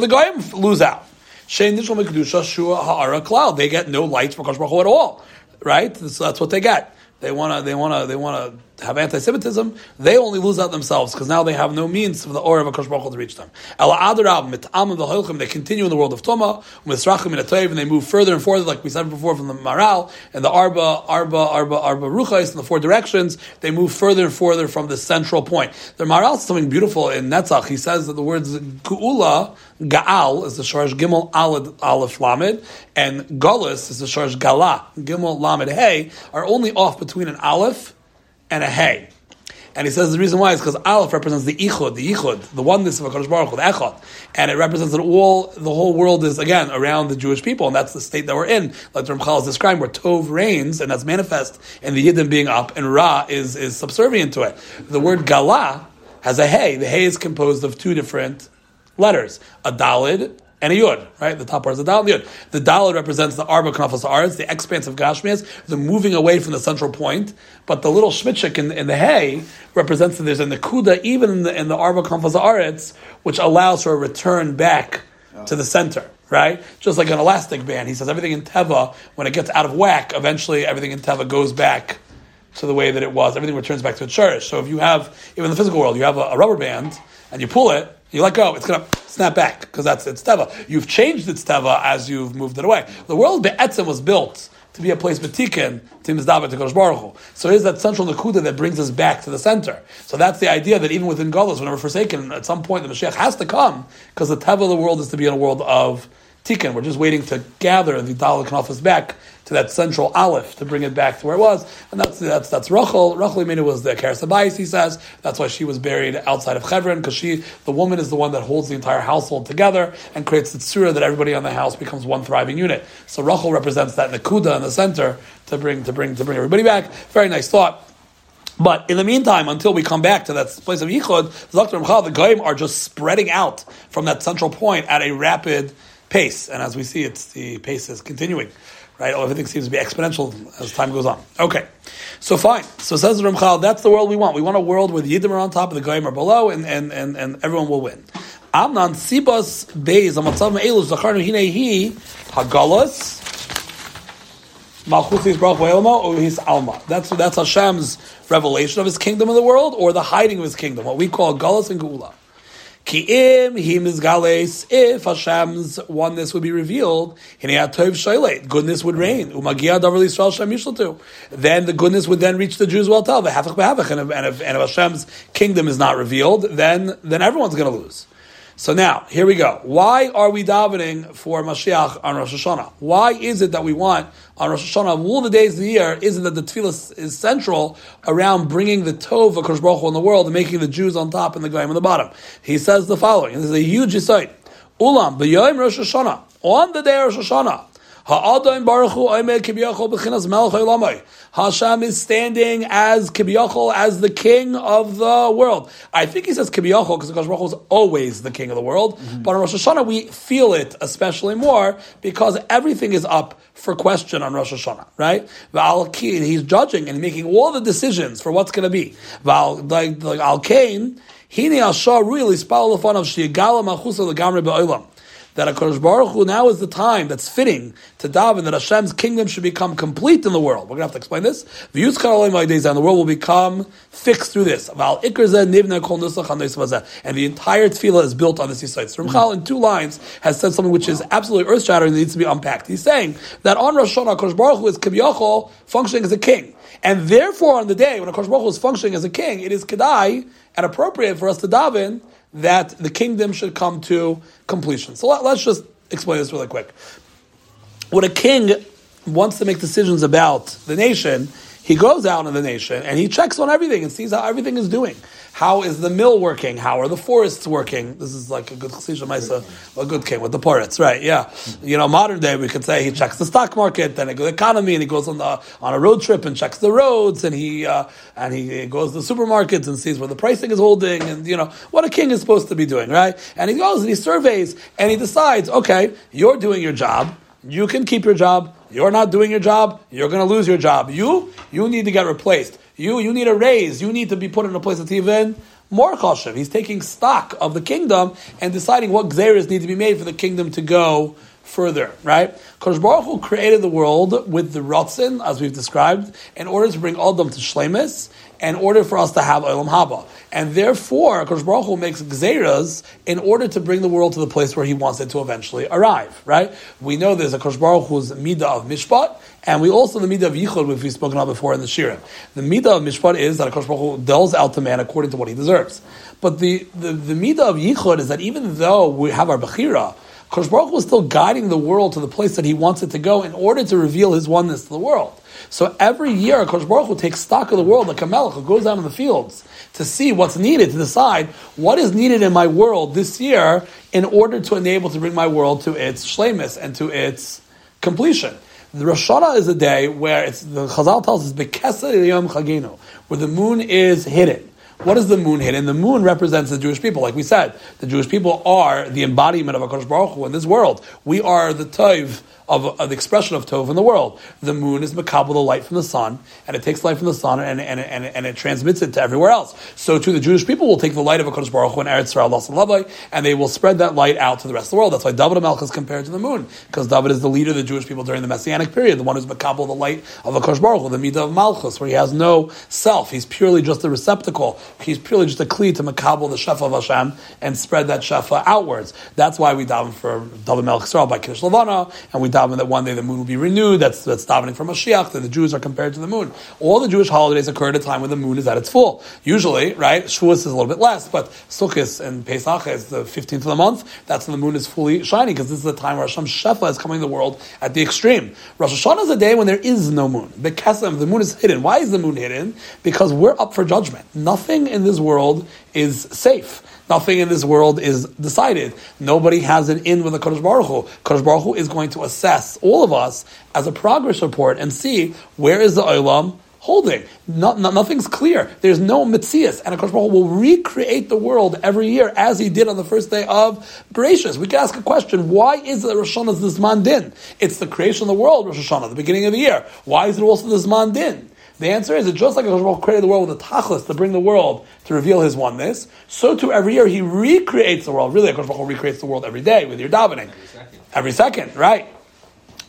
the goyim lose out. Shein Nishlam Kedusha Shua Ha'ara Cloud. They get no lights from Kosh at all, right? So that's what they get. They wanna, they wanna, they wanna have anti-Semitism. They only lose out themselves because now they have no means for the aura of a Baruch to reach them. They continue in the world of Toma, and they move further and further, like we said before, from the Maharal and the Arba, Arba, Arba, Arba Ruchais in the four directions. They move further and further from the central point. The Maharal says something beautiful in Netzach. He says that the words Geula, Gaal is the Sharash Gimel Aleph Lamed, and Gullus is the Sharash Gala, Gimel Lamed Hey, are only off between an Aleph and a hay. And he says the reason why is because Aleph represents the Ichud, the Ichud, the oneness of HaKadosh Baruch Hu, the Echad. And it represents that all, the whole world is, again, around the Jewish people, and that's the state that we're in. Like the Ramchal is describing, where Tov reigns, and that's manifest in the Yidden being up, and Ra is, is subservient to it. The word Gala has a Hey. The Hey is composed of two different letters, a Dalid and a yud, right? The top part is the dal, the yud. The dal represents the arba knafas arts, the expanse of gashmias, the moving away from the central point. But the little schmitchik in, in the hay represents that there's a nakuda even in the, in the arba knafas arts, which allows for a return back to the center. Right, just like an elastic band. He says everything in teva, when it gets out of whack, eventually everything in teva goes back to the way that it was. Everything returns back to its church. So if you have, even in the physical world, you have a, a rubber band and you pull it, you let go, it's going to snap back because that's its teva. You've changed its teva as you've moved it away. The world be'etzem was built to be a place betikin to mizdaber to Kodesh Baruch. So it is that central nakuda that brings us back to the center. So that's the idea that even within Golos, whenever forsaken, at some point the Mashiach has to come because the teva of the world is to be in a world of tikkun. We're just waiting to gather the Dalek Knafas back to that central aleph to bring it back to where it was, and that's that's that's Rachel. Rachel Imenu was the Karasabayis, he says. That's why she was buried outside of Hebron because she, the woman, is the one that holds the entire household together and creates the tzura that everybody on the house becomes one thriving unit. So Rachel represents that nakuda in the center to bring to bring to bring everybody back. Very nice thought. But in the meantime, until we come back to that place of Yichud, the Goyim are just spreading out from that central point at a rapid pace. And as we see, it's the pace is continuing right? Oh, everything seems to be exponential as time goes on. Okay, so fine. So says Ramchal, that's the world we want. We want a world where the Yiddim are on top, and the Goyim are below, and, and, and, and everyone will win. Amnan sibas beis amatzav me'elu zacharnu hinehi hagalas malchus baruch or his alma. That's that's Hashem's revelation of His kingdom in the world, or the hiding of His kingdom, what we call galus and geula. Ki'im him is. If Hashem's oneness would be revealed, goodness would reign. Then the goodness would then reach the Jews well tell. And if, and if Hashem's kingdom is not revealed, then then everyone's going to lose. So now, here we go. Why are we davening for Mashiach on Rosh Hashanah? Why is it that we want on Rosh Hashanah, of all the days of the year, is it that the tefillah is central around bringing the Tov of Kosh Baruch Hu in the world and making the Jews on top and the Goyim on the bottom? He says the following, and this is a huge insight. Ulam, b'yoyim Rosh Hashanah, on the day of Rosh Hashanah, Ha'adam Baruch Hu Kibiyachol B'chinas Melech Olamai. Hashem is standing as Kibiyachol, as the king of the world. I think he says Kibiyachol because Baruch Hu is always the king of the world. Mm-hmm. But on Rosh Hashanah we feel it especially more because everything is up for question on Rosh Hashanah, right? He's judging and making all the decisions for what's going to be. Like Al Kain, Hini Ashar really spal of Shigala Machusa Legamre Be'olam that HaKadosh Baruch Hu now is the time that's fitting to daven that Hashem's kingdom should become complete in the world. We're going to have to explain this. My days and the world will become fixed through this. And the entire tefillah is built on this Yisait. So Ramchal, hmm. in two lines, has said something which is absolutely earth-shattering that needs to be unpacked. He's saying that on Rosh Hashanah, HaKadosh Baruch Hu is Kibiyachol, functioning as a king. And therefore, on the day when HaKadosh Baruch Hu is functioning as a king, it is Kedai and appropriate for us to daven that the kingdom should come to completion. So let, us just explain this really quick. When a king wants to make decisions about the nation, he goes out in the nation and he checks on everything and sees how everything is doing. How is the mill working? How are the forests working? This is like a good a good king with the poritz, right? Yeah. You know, modern day we could say he checks the stock market, then the economy, and he goes on the on a road trip and checks the roads, and he uh, and he goes to the supermarkets and sees where the pricing is holding, and you know what a king is supposed to be doing, right? And he goes and he surveys and he decides, okay, you're doing your job. You can keep your job. You're not doing your job. You're going to lose your job. You, you need to get replaced. You, you need a raise. You need to be put in a place that's even more chashiv. He's taking stock of the kingdom and deciding what gzeres need to be made for the kingdom to go further, right? Baruch Hu created the world with the Ratzin, as we've described, in order to bring Adam to Shlemis, in order for us to have Olam Haba. And therefore, Kodesh Baruch Hu makes Gzeras in order to bring the world to the place where he wants it to eventually arrive, right? We know there's a Kodesh Baruch Hu's Midah of Mishpat, and we also the Midah of Yichud, which we've spoken about before in the Shira. The Midah of Mishpat is that Kodesh Baruch Hu deals out to man according to what he deserves. But the, the, the Midah of Yichud is that even though we have our Bechira, Kodesh Baruch is still guiding the world to the place that he wants it to go in order to reveal his oneness to the world. So every year, Kodesh Baruch Hu takes stock of the world like a melech who goes out in the fields to see what's needed, to decide what is needed in my world this year in order to enable to bring my world to its shlemis and to its completion. The Rosh Hashanah is a day where it's, the Chazal tells us, Bekesa Yom Chagenu, where the moon is hidden. What is the moon hidden? And the moon represents the Jewish people. Like we said, the Jewish people are the embodiment of HaKadosh Baruch Hu in this world. We are the Tov of, of the expression of Tov in the world. The moon is Makabal, the light from the sun, and it takes light from the sun and, and, and, and it transmits it to everywhere else. So too, the Jewish people will take the light of HaKadosh Baruch Hu and Eretz Yisrael, and they will spread that light out to the rest of the world. That's why David HaMelech is compared to the moon, because David is the leader of the Jewish people during the Messianic period, the one who's Makabal, the light of HaKadosh Baruch Hu, the Midah of Malchus, where he has no self. He's purely just a receptacle. He's purely just a kli to Makabal, the Shefa of Hashem, and spread that Shefa outwards. That's why we daven for David Melech Yisrael by Kiddush Levana, and we daven that one day the moon will be renewed. That's that's davening for Mashiach. That the Jews are compared to the moon. All the Jewish holidays occur at a time when the moon is at its full. Usually, right? Shavuos is a little bit less, but Sukkot and Pesach is the fifteenth of the month. That's when the moon is fully shining because this is the time where Hashem Shefa is coming to the world at the extreme. Rosh Hashanah is a day when there is no moon. Bekesem, the moon is hidden. Why is the moon hidden? Because we're up for judgment. Nothing in this world is safe. Nothing in this world is decided. Nobody has an in with the Kodesh Baruch Hu. Kodesh Baruch Hu is going to assess all of us as a progress report and see where is the Olam holding. Not, not, nothing's clear. There's no mitzias, and Kodesh Baruch Hu will recreate the world every year as he did on the first day of Bereshis. We can ask a question: Why is the Rosh Hashanah this Din? It's the creation of the world, Rosh Hashanah, the beginning of the year. Why is it also this Din? The answer is, it's just like Hashem created the world with a tachlis to bring the world to reveal His oneness. So too, every year He recreates the world. Really, Hashem recreates the world every day with your davening. Every second. every second, right?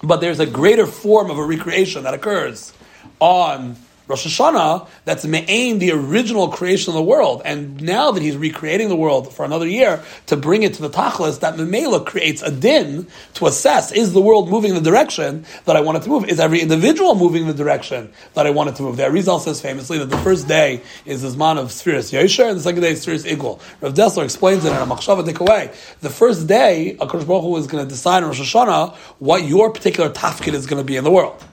But there's a greater form of a recreation that occurs on Rosh Hashanah, that's Me'ain, the original creation of the world. And now that he's recreating the world for another year to bring it to the Tachlis, that Memela creates a din to assess, is the world moving in the direction that I want it to move? Is every individual moving in the direction that I want it to move? The Arizal says famously that the first day is the Zman of Spheres Yosher, and the second day is Spheres Igul. Rav Dessler explains it in a Machshava Take Away. The first day, HaKadosh Baruch Hu is going to decide in Rosh Hashanah what your particular tafkid is going to be in the world.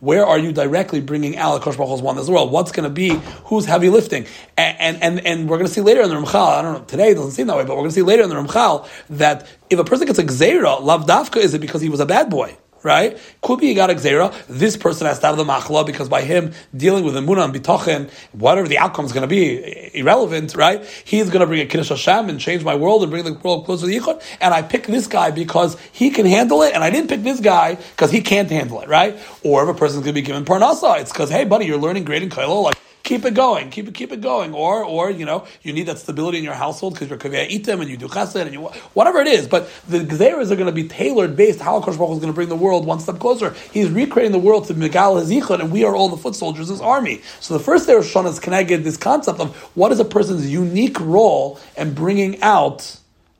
Where are you directly bringing out Kosh Baruch one this world? What's going to be who's heavy lifting? And, and and we're going to see later in the Ramchal. I don't know today it doesn't seem that way, but we're going to see later in the Ramchal that if a person gets a gzeira, lav dafka is it because he was a bad boy? Right? Could be he got a This person has to have the machla because by him dealing with the munah and bitochen, whatever the outcome is going to be, irrelevant, right? He's going to bring a kiddush Hashem and change my world and bring the world closer to the yichud. And I pick this guy because he can handle it, and I didn't pick this guy because he can't handle it, right? Or if a person's going to be given parnasa, it's because hey, buddy, you're learning great in kailo, like keep it going, keep it, keep it going. Or, or you know, you need that stability in your household because you're kaveh itim and you do chesed and you whatever it is. But the gzeras are going to be tailored based how Kosh Baruch is going to bring the world one step closer. He's recreating the world to Megal Hazichot, and we are all the foot soldiers of his army. So the first of Shana is connected this concept of what is a person's unique role in bringing out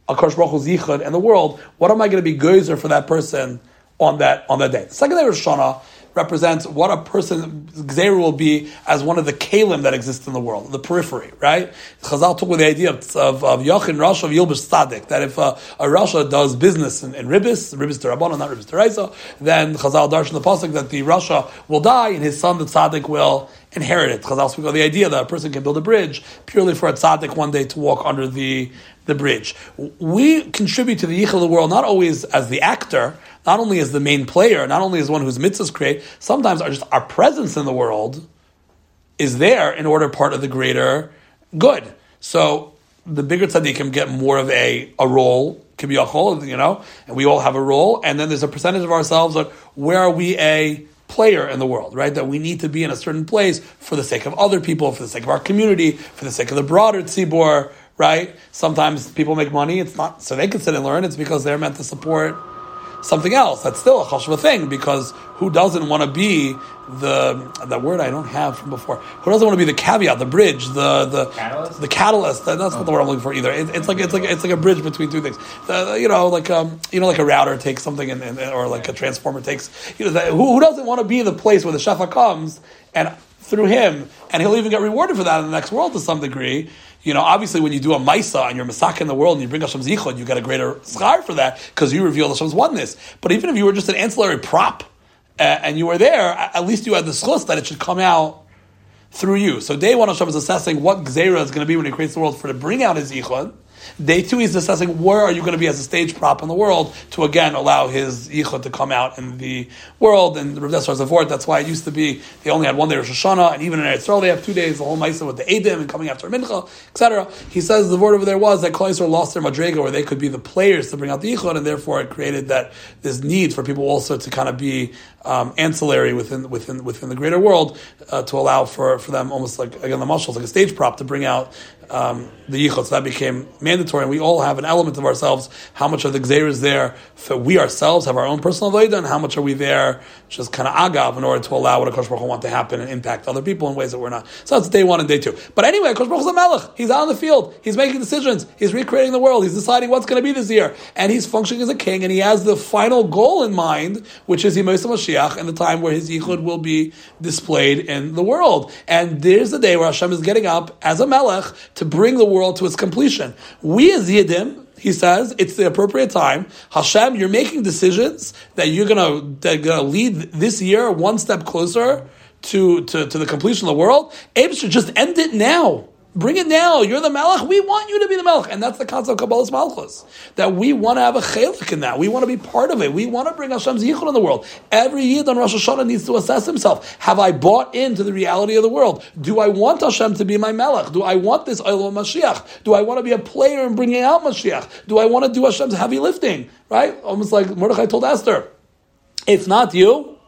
a Kosh Baruch Zichud and the world. What am I going to be geyser for that person on that on that day? The second day of Shana represents what a person Gzeir will be as one of the kalim that exists in the world, the periphery, right? Chazal took with the idea of, of, Yachin Rasha of Yilbish Tzadik, that if a, a Rasha does business in, in Ribis, Ribis Terabana, not Ribis Teraisa, then Chazal darshan the Pasuk that the Rasha will die and his son, the Tzadik, will inherit it. Chazal speak of the idea that a person can build a bridge purely for a tzaddik one day to walk under the, the bridge. We contribute to the yichel of the world not always as the actor, not only as the main player, not only as one whose mitzvahs create, sometimes our, just our presence in the world is there in order part of the greater good. So the bigger tzaddikim get more of a, a role, kibiyachol, you know, and we all have a role, and then there's a percentage of ourselves that where are we a player in the world, right? That we need to be in a certain place for the sake of other people, for the sake of our community, for the sake of the broader tzibor, right? Sometimes people make money, it's not so they can sit and learn, it's because they're meant to support something else. That's still a chashva thing because who doesn't want to be the that word I don't have from before? Who doesn't want to be the caveat, the bridge, the the Catalyst? the catalyst? That's not the word I'm looking for either. It, it's like it's like it's like a bridge between two things. The, you know, like um, you know, like a router takes something and, and or like a transformer takes. You know, that, who, who doesn't want to be the place where the shafa comes and through him, and he'll even get rewarded for that in the next world to some degree. You know, obviously, when you do a Maisa and you're Masaka in the world and you bring Hashem's Yichud, you get a greater schar for that because you reveal Hashem's oneness. But even if you were just an ancillary prop uh, and you were there, at least you had the schus that it should come out through you. So day one, Hashem is assessing what Gzera is going to be when He creates the world for to bring out His Yichud. Day two, He's assessing where are you going to be as a stage prop in the world to again allow His Yichud to come out in the world. And Rav Dessar Zavort, that's why it used to be they only had one day of Rosh Hashanah, and even in Israel they have two days, the whole Maisa with the Edim and coming after Mincha, etc. He says the word over there was that Yisrael lost their Madrega where they could be the players to bring out the Yichud, and therefore it created that this need for people also to kind of be um, ancillary within within within the greater world uh, to allow for, for them almost like again the muscles like a stage prop to bring out um, the yichud. That became mandatory, and we all have an element of ourselves. How much of the gzeir is there for we ourselves have our own personal avodah, and how much are we there just kind of agav in order to allow what a Baruch Hu want to happen and impact other people in ways that we're not. So that's day one and day two. But anyway, Kosh Baruch is a melech. He's out in the field. He's making decisions. He's recreating the world. He's deciding what's going to be this year, and he's functioning as a king. And he has the final goal in mind, which is Yemosah Mashiach, and the time where his yichud will be displayed in the world. And there's the day where Hashem is getting up as a melech to bring the world to its completion. We as Yidim, he says it's the appropriate time. Hashem, you're making decisions that you're gonna that are gonna lead this year one step closer to, to, to the completion of the world. Abe should just end it now. Bring it now. You're the Malach. We want you to be the Malach. And that's the concept of Kabbalas Malchus. That we want to have a chelik in that. We want to be part of it. We want to bring Hashem's Yichud in the world. Every Yid on Rosh Hashanah needs to assess himself. Have I bought into the reality of the world? Do I want Hashem to be my Malach? Do I want this Olam Mashiach? Do I want to be a player in bringing out Mashiach? Do I want to do Hashem's heavy lifting? Right? Almost like Mordechai told Esther. It's not you.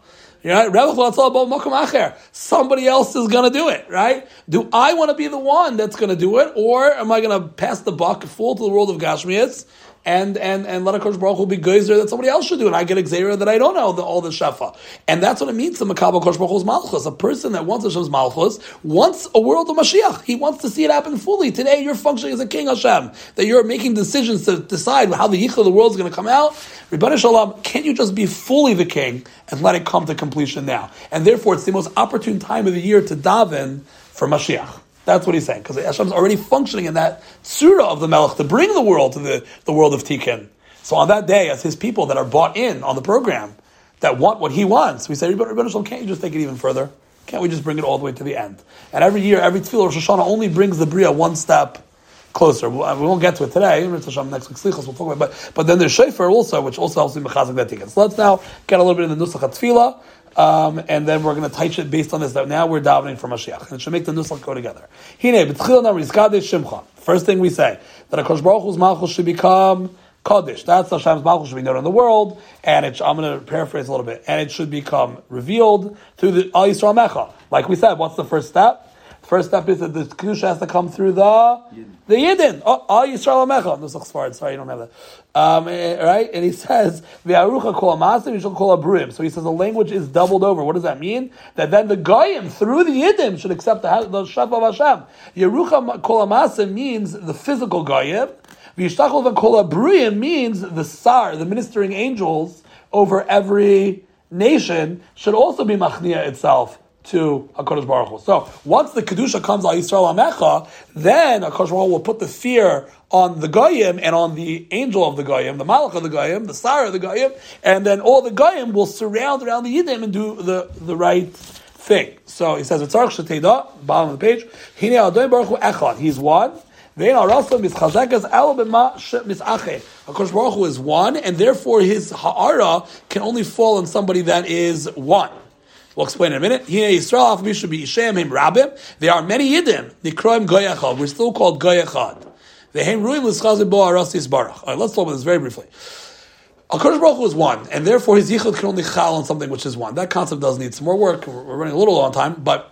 Right? Somebody else is going to do it, right? Do I want to be the one that's going to do it, or am I going to pass the buck full to the world of Gashmias and and and let a Kosh Baruch Hu be geyser that somebody else should do, and I get exera that I don't know the, all the shefa, and that's what it means to Makabel Kosh Baruch Hu's Malchus. A person that wants Hashem's Malchus wants a world of Mashiach. He wants to see it happen fully. Today, you're functioning as a king Hashem, that you're making decisions to decide how the yichud of the world is going to come out. Ribono Shel Olam, can't you just be fully the king and let it come to completion now? And therefore, it's the most opportune time of the year to daven for Mashiach. That's what he's saying, because Hashem's already functioning in that surah of the Melech to bring the world to the, the world of Tikkun. So on that day, as his people that are bought in on the program, that want what he wants, we say, Ribono Shel Olam, can't you just take it even further? Can't we just bring it all the way to the end? And every year, every tefillah Rosh Hashanah only brings the Bria one step closer. We won't get to it today. Next week, Slichos, we'll talk about it. But, but then there's Shofar also, which also helps me mechazik that tikkun. So let's now get a little bit in the Nusach Tefillah. Um, and then we're going to touch it based on this. That now we're davening for Mashiach, and it should make the nusach go together. First thing we say that a Baruch Hu's malchus should become Kaddish. That's Hashem's malchus should be known in the world, and it, I'm going to paraphrase a little bit, and it should become revealed through the Al Yisrael Mecha. Like we said, what's the first step? First step is that the kedusha has to come through the the yidden. Oh, all Yisrael Amecha. Nusach Sfard. Sorry, you don't have that. Um, eh, right? And he says v'arucha kol amasim yishal kol abrim. So he says the language is doubled over. What does that mean? That then the goyim through the yidden should accept the the of Hashem. Yerucha kol amasim means the physical goyim. V'yishtachol kol abrim means the sar, the ministering angels over every nation should also be machnia itself to HaKadosh Baruch Hu. So once the Kedusha comes al Yisrael Amecha, then HaKadosh Baruch Hu will put the fear on the Goyim and on the angel of the Goyim, the Malach of the Goyim, the Sar of the Goyim, and then all the Goyim will surround around the Yiddim and do the, the right thing. So he says, V'tzarech sheteda, bottom of the page, Hine Adon Baruch Hu Echad, he's one, Vein arasa mischazekas al b'ma misache. Hakadosh Baruch Hu is one, and therefore his ha'ara can only fall on somebody that is one. We'll explain in a minute. Here, Yisrael, Mishu B'Yishem, Him Rabim. There are many Yidim. Nikroim Goyachad. We're still called Goyachad. The Hem Ruim L'Schazim Bo Arasis Baruch. All right, let's talk about this very briefly. HaKadosh Baruch Hu is one, and therefore his Yichud can only chal on something which is one. That concept does need some more work. We're running a little on time, but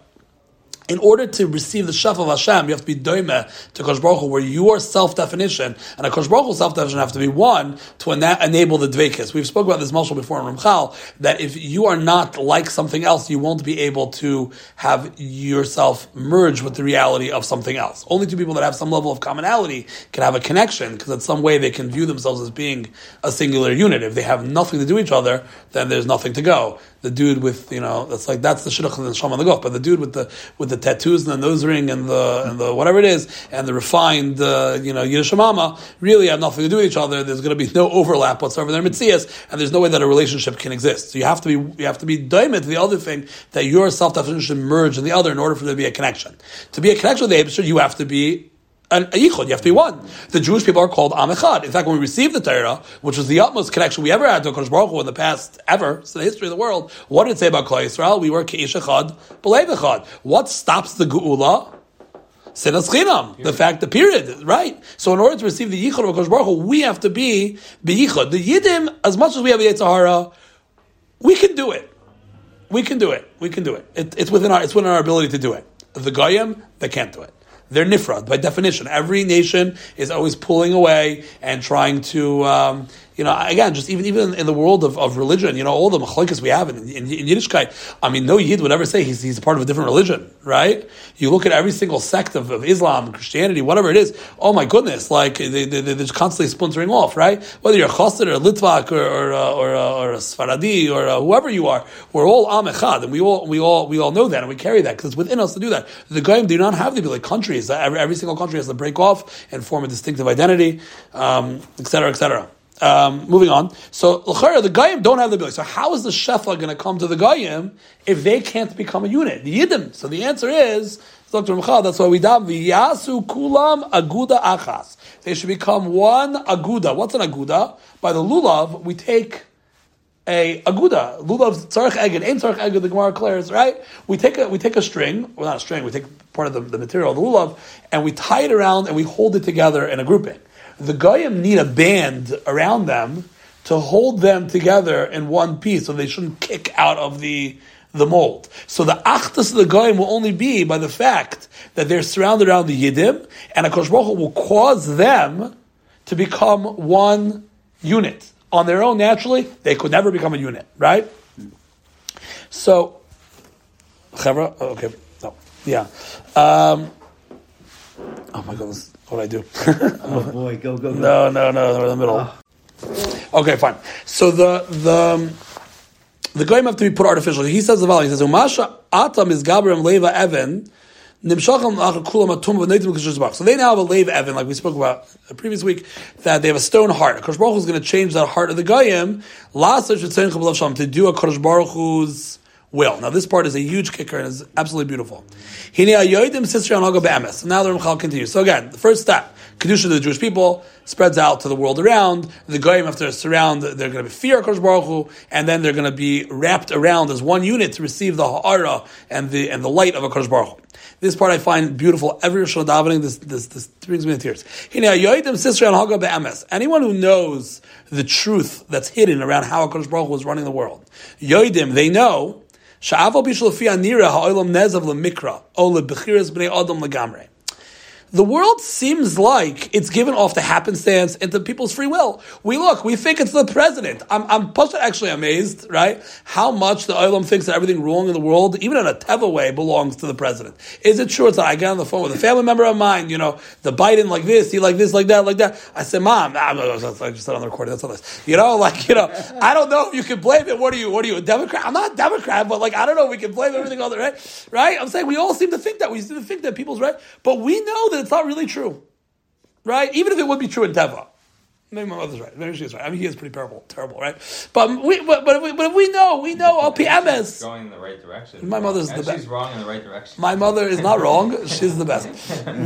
in order to receive the Shef of Hashem, you have to be doime to Kosh Baruch Hu, where your self-definition and a Kosh Baruch Hu self-definition have to be one to ena- enable the Dvekis. We've spoken about this Marshal before in Ramchal, that if you are not like something else, you won't be able to have yourself merge with the reality of something else. Only two people that have some level of commonality can have a connection, because in some way they can view themselves as being a singular unit. If they have nothing to do each other, then there's nothing to go. The dude with, you know, that's like, that's the shidduch and the sham on the golf, but the dude with the, with the tattoos and the nose ring and the, and the whatever it is, and the refined, uh, you know, Yiddish mama, really have nothing to do with each other. There's going to be no overlap whatsoever their mitzias, and there's no way that a relationship can exist. So you have to be, you have to be diamond to the other thing, that your self-definition should merge in the other in order for there to be a connection. To be a connection with the Abishur, you have to be an yichud. You have to be one. The Jewish people are called Am Echad. In fact, when we received the Torah, which was the utmost connection we ever had to Kodesh Baruch Hu in the past ever, so the history of the world, what did it say about Klal Yisrael? We were Keish Echad, Echad. What stops the Geula? Sinas Chinam, the fact, the period, right? So in order to receive the Yichud of Kodesh Baruch Hu, we have to be B'Yichud. The Yidim, as much as we have the Yitzhahara, we can do it. We can do it. We can do it. it. It's within our it's within our ability to do it. The Goyim, they can't do it. They're nifrad by definition. Every nation is always pulling away and trying to, um, you know, again, just even even in the world of, of religion, you know, all the machlokes we have in, in, in Yiddishkeit. I mean, no Yid would ever say he's, he's a part of a different religion, right? You look at every single sect of, of Islam, Christianity, whatever it is. Oh my goodness, like they, they, they're just constantly splintering off, right? Whether you're Chassid or Litvak or or uh, or, uh, or a Sfaradi or uh, whoever you are, we're all Am Echad, and we all we all we all know that, and we carry that because it's within us to do that. The Goyim do not have to be like countries. Every, every single country has to break off and form a distinctive identity, um, et cetera, et cetera. Um, moving on. So the Goyim don't have the ability. So how is the Shefa going to come to the Goyim if they can't become a unit? The Yidim. So the answer is, Dr. Michal, that's why we dab V'yasu kulam aguda achas. They should become one aguda. What's an aguda? By the lulav, we take a aguda. Lulav tzarech eged, ain't tzarech eged, the Gemara declares, right? We take a, we take a string, well not a string, we take part of the, the material, the lulav, and we tie it around and we hold it together in a grouping the goyim need a band around them to hold them together in one piece, so they shouldn't kick out of the the mold. So the achtas of the goyim will only be by the fact that they're surrounded around the yidim, and a Baruch Hu will cause them to become one unit on their own. Naturally, they could never become a unit, right? So, Chevra, okay, no, yeah. Um, oh my goodness. What I do? <laughs> oh boy, go go go! No, no, no, we're in the middle. Oh. Okay, fine. So the the um, the goyim have to be put artificial. He says the following. He says, "Umasha atam is gabram leva evan." So they now have a lave evan, like we spoke about the previous week, that they have a stone heart. Kodesh Baruch Hu is going to change that heart of the goyim to do a Kodesh Baruch Hu's will. Now this part is a huge kicker and is absolutely beautiful. So now the Ramchal continues. So again, the first step, Kedusha to the Jewish people spreads out to the world around. The Goyim have to surround, they're going to be fear Kodesh Baruch Hu, and then they're going to be wrapped around as one unit to receive the Ha'ara and the, and the light of a Kodesh Baruch Hu. This part I find beautiful. Every Rosh davening, this, this, this brings me to tears. Anyone who knows the truth that's hidden around how a Kodesh Baruch Hu is running the world, Yoidim, they know Sha'avo bishlofi anira ha'olam nezav lemikra, o lebechiras b'nei adam legamre the world seems like it's given off to happenstance and to people's free will. We look, we think it's the president. I'm, I'm actually amazed, right? How much the Olam thinks that everything wrong in the world, even in a Teva way, belongs to the president. Is it true? It's like I get on the phone with a family member of mine, you know, the Biden like this, he like this, like that, like that. I said, Mom, I just said on the recording, that's all this. You know, <laughs> like, you know, I don't know if you can blame it. What are you, what are you, a Democrat? I'm not a Democrat, but like, I don't know if we can blame everything on the right, right? I'm saying we all seem to think that. We seem to think that people's right, but we know that it's not really true, right? Even if it would be true in Teva. Maybe my mother's right. Maybe she's right. I mean, he is pretty terrible, terrible, right? But we, but, but, if we, but if we know, we know LPMS. Going in the right direction. My mother's the best. She's wrong in the right direction. My mother is not wrong. She's the best.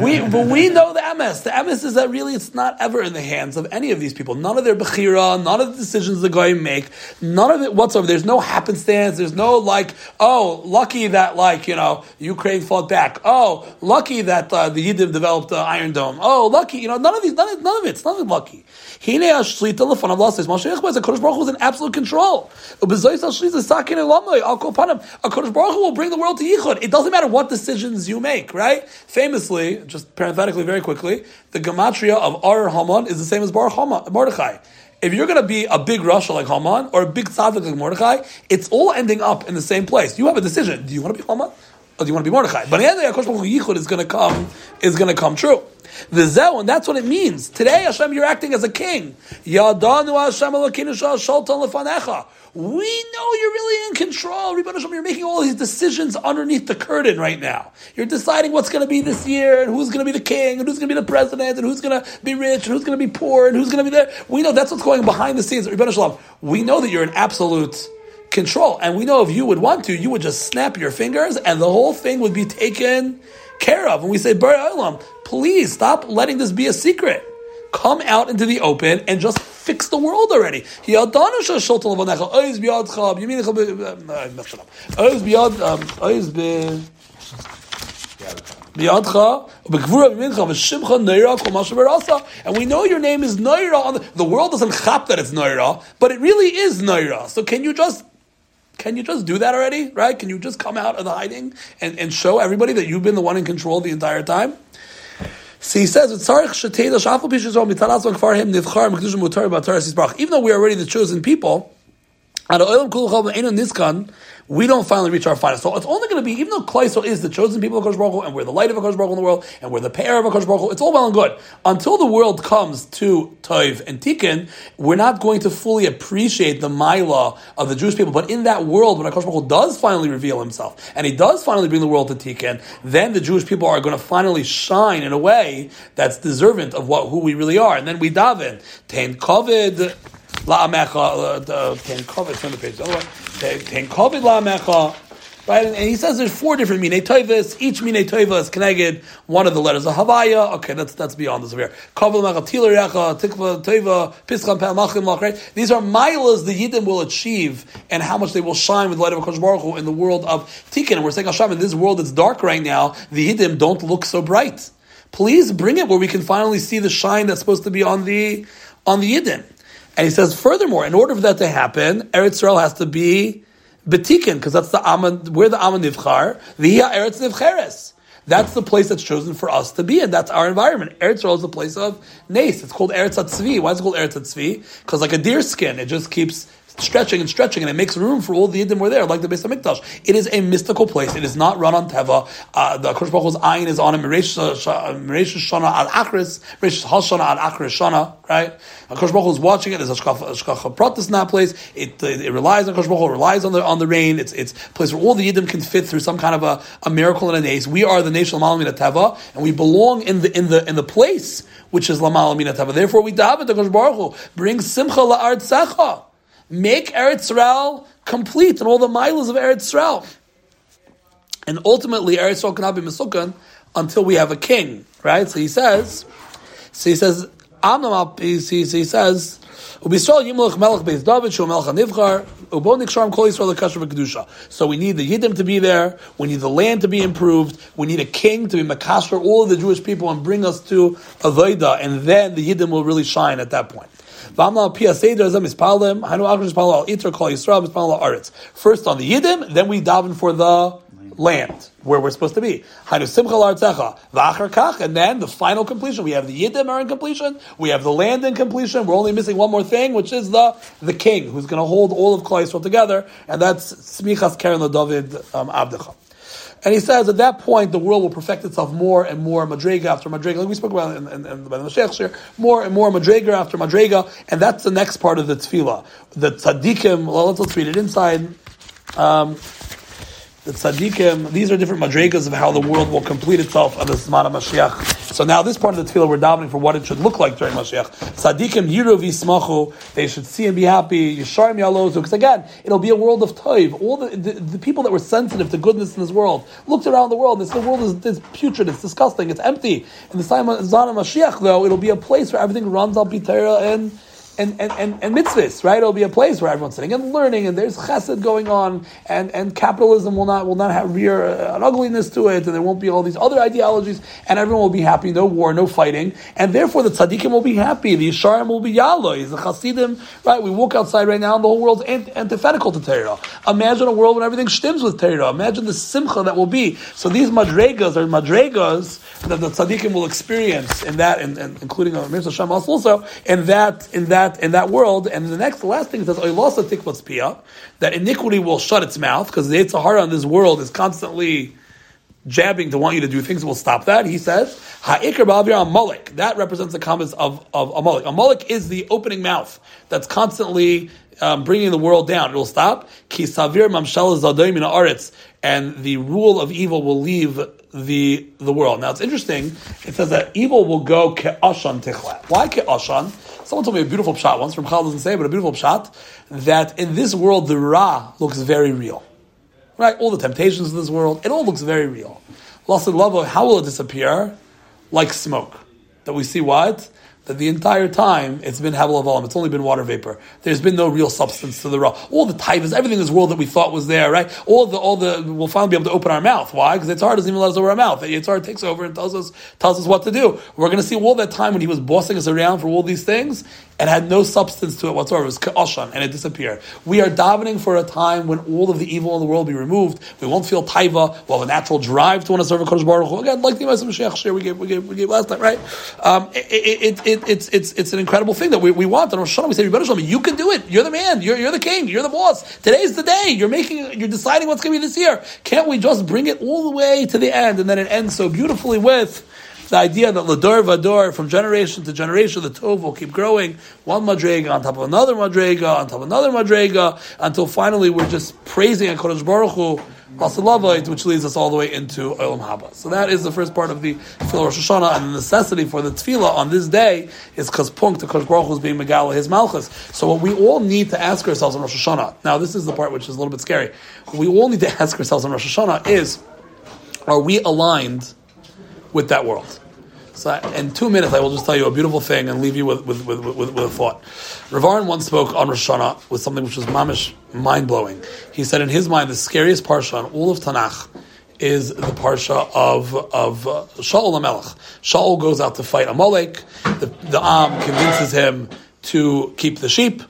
We, but we know the MS. The MS is that really it's not ever in the hands of any of these people. None of their bechira, none of the decisions the guy make, none of it whatsoever. There's no happenstance. There's no like, oh, lucky that like you know Ukraine fought back. Oh, lucky that uh, the Yiddim developed uh, Iron Dome. Oh, lucky, you know, none of these, none of, none of it's nothing lucky. Hine Ashlita Lefanav Lasis. Mashiach was a Kodesh Baruch Hu is in absolute control. Ubezois Ashlita Sakin Elamai. Al Kol Panim. A Kodesh Baruch Hu will bring the world to Yichud. It doesn't matter what decisions you make, right? Famously, just parenthetically, very quickly, the gematria of Arur Haman is the same as Baruch Mordechai. If you're going to be a big rasha like Haman or a big tzaddik like Mordechai, it's all ending up in the same place. You have a decision. Do you want to be Haman? Or do you want to be Mordechai? But in the end, Hu Yichud is going to come, is going to come true. The Zeh, and that's what it means. Today, Hashem, you're acting as a king. Yadanu Hashem Lefanecha. We know you're really in control. Rebbe Hashem, you're making all these decisions underneath the curtain right now. You're deciding what's going to be this year, and who's going to be the king, and who's going to be the president, and who's going to be rich, and who's going to be poor, and who's going to be there. We know that's what's going behind the scenes. Hashem, we know that you're an absolute control. And we know if you would want to, you would just snap your fingers and the whole thing would be taken care of. And we say, Bar Olam, please stop letting this be a secret. Come out into the open and just fix the world already. And we know your name is Naira. The world doesn't chap that it's Naira, but it really is Naira. So can you just can you just do that already? Right? Can you just come out of the hiding and, and show everybody that you've been the one in control the entire time? So he says, even though we are already the chosen people, we don't finally reach our final. So it's only going to be, even though Klal Yisrael is the chosen people of Kosh Baruch Hu, and we're the light of Kosh Baruch Hu in the world, and we're the pair of Kosh Baruch Hu, it's all well and good. Until the world comes to Toiv and Tikkun, we're not going to fully appreciate the Mila of the Jewish people. But in that world, when Kosh Baruch Hu does finally reveal himself, and he does finally bring the world to Tikkun, then the Jewish people are going to finally shine in a way that's deserving of what who we really are. And then we daven, Tain Kovid, La'amecha, uh, Tain Kovid, turn the page the. Ten la'amecha. Right, and he says there's four different mine toivas. Each mine toiva is connected one of the letters of Havaya. Okay, that's that's beyond this over here. Kavil machatil recha tikva toiva pischam machim. Right, these are milas the yidden will achieve and how much they will shine with the light of Hakadosh Baruch Hu in the world of Tikkun. And we're saying Hashem in this world that's dark right now. The yidden don't look so bright. Please bring it where we can finally see the shine that's supposed to be on the on the yidden. And he says, furthermore, in order for that to happen, Eretz Israel has to be betikin, because that's the Aman, we're the Aman Nivchar, via Eretz Nivcheres. That's the place that's chosen for us to be in. That's our environment. Eretz Yisrael is the place of nace. It's called Eretz Atzvi. Why is it called Eretz Atzvi? Because like a deer skin, it just keeps stretching and stretching, and it makes room for all the Yidden were there, like the Beis Hamikdash. It is a mystical place. It is not run on Teva. Uh, the Kosh Baruch Hu's ayin is on a Meresh Shana al Achris, Meresh Hashana al Achris Shana, right? Kosh Baruch Hu is watching it. There's a Shkacha Pratis in that place. It, it, it relies on Kosh Baruch relies on the on the rain. It's it's a place where all the Yidden can fit through some kind of a, a miracle and an ace. We are the nation of Malamina Teva, and we belong in the in the in the place which is Lamalamina Teva. Therefore, we daven to Kosh Baruch Hu, bring Simcha la'artzecha. Make Eretz Yisrael complete and all the miles of Eretz Yisrael. And ultimately, Eretz Yisrael cannot be Mesukan until we have a king, right? So he says, so he says, Amnam, he, he, says, So we need the Yidim to be there. We need the land to be improved. We need a king to be Makasher all of the Jewish people and bring us to Avodah, and then the Yidim will really shine at that point. First on the Yidim, then we daven for the land where we're supposed to be. And then the final completion. We have the Yidim are in completion. We have the land in completion. We're only missing one more thing, which is the the king who's going to hold all of Klal Yisrael together, and that's Tzmichas Keren David um. And he says at that point the world will perfect itself more and more madrega after madrega, like we spoke about in, in, in the Mashiach here, more and more madrega after madrega, and that's the next part of the tefillah. The tzaddikim, well, let's, let's read it inside. Um, the tzaddikim, these are different madrigas of how the world will complete itself on the Zman Mashiach. So now this part of the tefillah we're davening for what it should look like during Mashiach. Tzaddikim yiru v'ismachu, they should see and be happy. Yisharim yalozu, because again, it'll be a world of toiv. All the, the, the, people that were sensitive to goodness in this world looked around the world. This the world is, putrid, it's disgusting, it's empty. In the Zman Mashiach, though, it'll be a place where everything runs al pitera and and, and, and, and mitzvahs, right? It'll be a place where everyone's sitting and learning, and there's chesed going on, and, and capitalism will not will not have rear uh, an ugliness to it, and there won't be all these other ideologies, and everyone will be happy, no war, no fighting, and therefore the tzaddikim will be happy, the yisharim will be yalloy, the chasidim, right? We walk outside right now, and the whole world's ant- antithetical to Torah. Imagine a world when everything stims with Torah. Imagine the simcha that will be. So these madregas are madregas that the tzaddikim will experience in that, and, and including uh, also in that in that in that world. And the next, the last thing says pia, that iniquity will shut its mouth because the Sahara in this world is constantly jabbing to want you to do things will stop that. He says, Ha'ikr ba'avir Amalek. That represents the comments of, of Amalek. Amalek is the opening mouth that's constantly um, bringing the world down. It will stop. Ki savir mamshel aretz, and the rule of evil will leave the the world. Now it's interesting. It says that evil will go ke'ashan tichla. Why ke'ashan? Someone told me a beautiful shot once from Chal doesn't say, but a beautiful shot that in this world the ra looks very real. Right, all the temptations of this world, it all looks very real. Lost in love, how will it disappear? Like smoke. That we see what? That the entire time it's been of It's only been water vapor. There's been no real substance to the raw. All the typhus, everything in this world that we thought was there, right? All the, all the, we'll finally be able to open our mouth. Why? Because Yitzhar doesn't even let us over our mouth. Yitzhar takes over and tells us, tells us what to do. We're going to see all that time when he was bossing us around for all these things and had no substance to it whatsoever. It was ka'ashan, and it disappeared. We are davening for a time when all of the evil in the world be removed. We won't feel taiva. We'll have a natural drive to want to serve a Kodesh Baruch Hu. Again, like the Mashiach share we gave, we gave, we gave last time, right? Um, it, it, it, it's, it's, it's an incredible thing that we, we want. And Rosh Hashanah, we say, Rebbe you can do it. You're the man. You're, you're the king. You're the boss. Today's the day. You're making, you're deciding what's going to be this year. Can't we just bring it all the way to the end? And then it ends so beautifully with the idea that Lador Vador, from generation to generation, the Tov will keep growing, one Madrega on top of another Madrega, on top of another Madrega, until finally we're just praising HaKadosh Baruch Hu, which leads us all the way into Olam Haba. So that is the first part of the Tefillah Rosh Hashanah, and the necessity for the Tefillah on this day is because Punk, the Kodesh Baruch is being Megala, his Malchus. So what we all need to ask ourselves on Rosh Hashanah, now this is the part which is a little bit scary, what we all need to ask ourselves on Rosh Hashanah is, are we aligned with that world. So in two minutes, I will just tell you a beautiful thing and leave you with, with, with, with, with a thought. Ravarin once spoke on Rosh Hashanah with something which was mamish mind blowing. He said in his mind, the scariest parsha on all of Tanakh is the parsha of of uh, Shaul Amelech. Shaul goes out to fight Amalek. The, the Am convinces him to keep the sheep.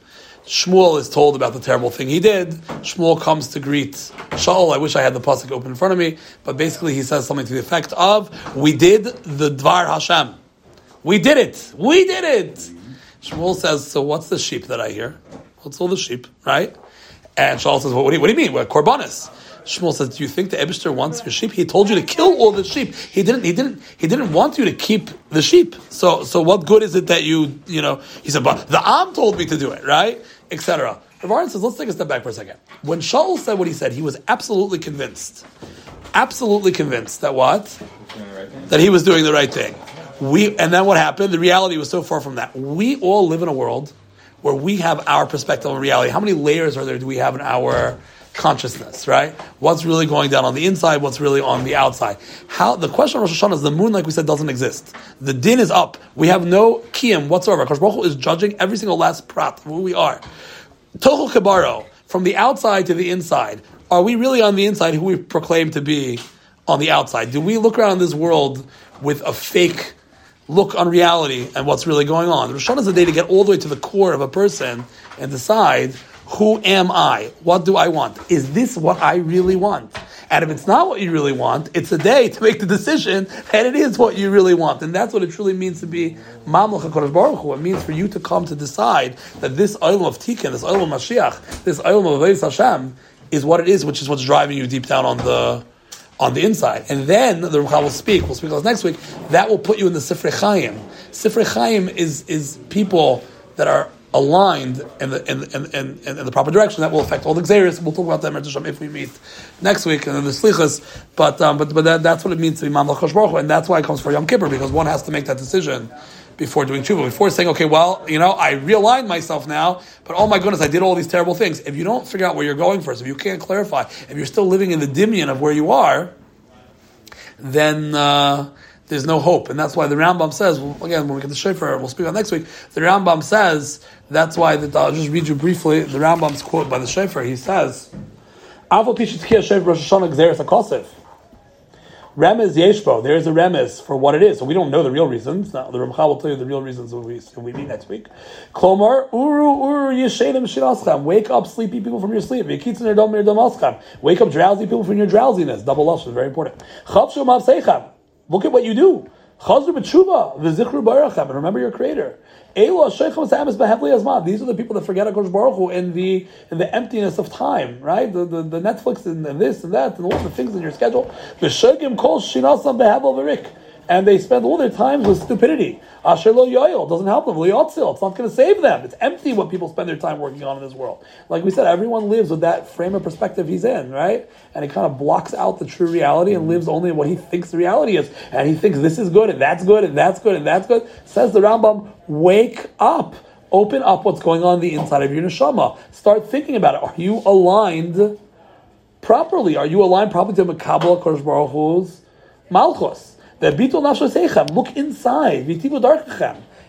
Shmuel is told about the terrible thing he did. Shmuel comes to greet Shaul. I wish I had the pasuk open in front of me, but basically he says something to the effect of, "We did the Dvar Hashem. We did it. We did it." Shmuel says, "So what's the sheep that I hear? What's all the sheep, right?" And Shaul says, well, what, do you, what do you mean? We're korbanis." Shmuel says, "Do you think the Ebishter wants your sheep? He told you to kill all the sheep. He didn't. He didn't. He didn't want you to keep the sheep. So, so what good is it that you, you know?" He said, "But the Am told me to do it, right?" etc. Rav says, let's take a step back for a second. When Shaul said what he said, he was absolutely convinced, absolutely convinced that what? That he was doing the right thing. We, and then what happened? The reality was so far from that. We all live in a world where we have our perspective on reality. How many layers are there do we have in our consciousness, right? What's really going down on the inside, what's really on the outside. How the question of Rosh Hashanah is the moon, like we said, doesn't exist. The din is up. We have no kiyum whatsoever. Kosh Baruch is judging every single last prat of who we are. Tochel Kabaro, from the outside to the inside, are we really on the inside who we proclaim to be on the outside? Do we look around this world with a fake look on reality and what's really going on? Rosh Hashanah is a day to get all the way to the core of a person and decide who am I? What do I want? Is this what I really want? And if it's not what you really want, it's a day to make the decision that it is what you really want. And that's what it truly means to be Mamlech HaKadosh Baruch Hu. It means for you to come to decide that this Olam of Tikkun, this Olam of Mashiach, this Olam of Veis Hashem is what it is, which is what's driving you deep down on the on the inside. And then the Ramchal will speak, we'll speak about next week, that will put you in the Sifrei Chaim. Sifrei Chaim is, is people that are aligned in the in, in, in, in, the proper direction, that will affect all the Xeris. We'll talk about them if we meet next week and then the Slichas. But um, but but that, that's what it means to be Mamlech and that's why it comes for Yom Kippur because one has to make that decision before doing tshuva, before saying, okay, well, you know, I realigned myself now, but oh my goodness, I did all these terrible things. If you don't figure out where you're going first, if you can't clarify, if you're still living in the dimion of where you are, then. Uh, there's no hope. And that's why the Rambam says, well, again, when we get the Shofar, we'll speak on next week, the Rambam says That's why the, I'll just read you briefly the Rambam's quote by the Shefer. He says, "Avol pishitzkiya shefer Rosh Hashanah gzeres akosif." Remez yeshbo. There is a remez for what it is. So we don't know the real reasons. Now the Ramchal will tell you the real reasons when we when we meet next week. Klomar uru uru yeshedim. Wake up, sleepy people from your sleep. Yekitzin erdom erdom ascham. Wake up, drowsy people from your drowsiness. Double lashon is very important. Look at what you do. Chazru b'tshuva v'zichru barachem. And remember your Creator. Elo sheicham samis behevli azman. These are the people that forget Hakadosh Baruch Hu in the in the emptiness of time, right? The the, Netflix and, and this and that and all the things in your schedule. V'shegim kol shinasam behevel v'rik. And they spend all their time with stupidity. Asher lo yoyel doesn't help them. Lo yotzil, it's not going to save them. It's empty what people spend their time working on in this world. Like we said, everyone lives with that frame of perspective he's in, right? And it kind of blocks out the true reality and lives only in what he thinks the reality is. And he thinks this is good and that's good and that's good and that's good. Says the Rambam, wake up. Open up what's going on the inside of your neshama. Start thinking about it. Are you aligned properly? Are you aligned properly to Makabal Kodesh Baruch Hu's Malchus? That bitul nafshosechem, look inside,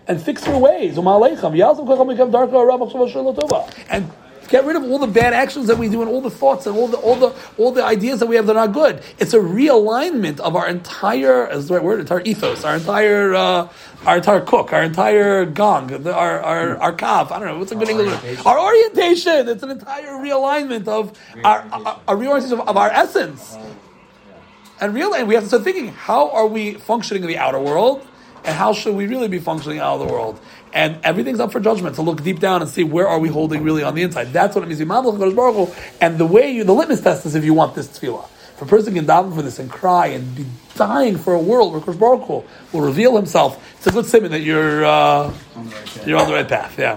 and fix your ways. Umalechem, yazim kochem become darker aram tova, and get rid of all the bad actions that we do and all the thoughts and all the all the all the ideas that we have that are not good. It's a realignment of our entire, as the right word, entire ethos, our entire. Uh, our entire cook, our entire gong, the, our our our kav. I don't know what's a good English. word? Our orientation. It's an entire realignment of our, our, our reorientation of, of our essence and real and we have to start thinking how are we functioning in the outer world and how should we really be functioning out of the world and everything's up for judgment to look deep down and see where are we holding really on the inside that's what it means and the way you the litmus test is if you want this tefillah if a person can daven for this and cry and be dying for a world where Kosh Baruch Hu will reveal himself, it's a good statement that you're uh, you're on the right path. Yeah.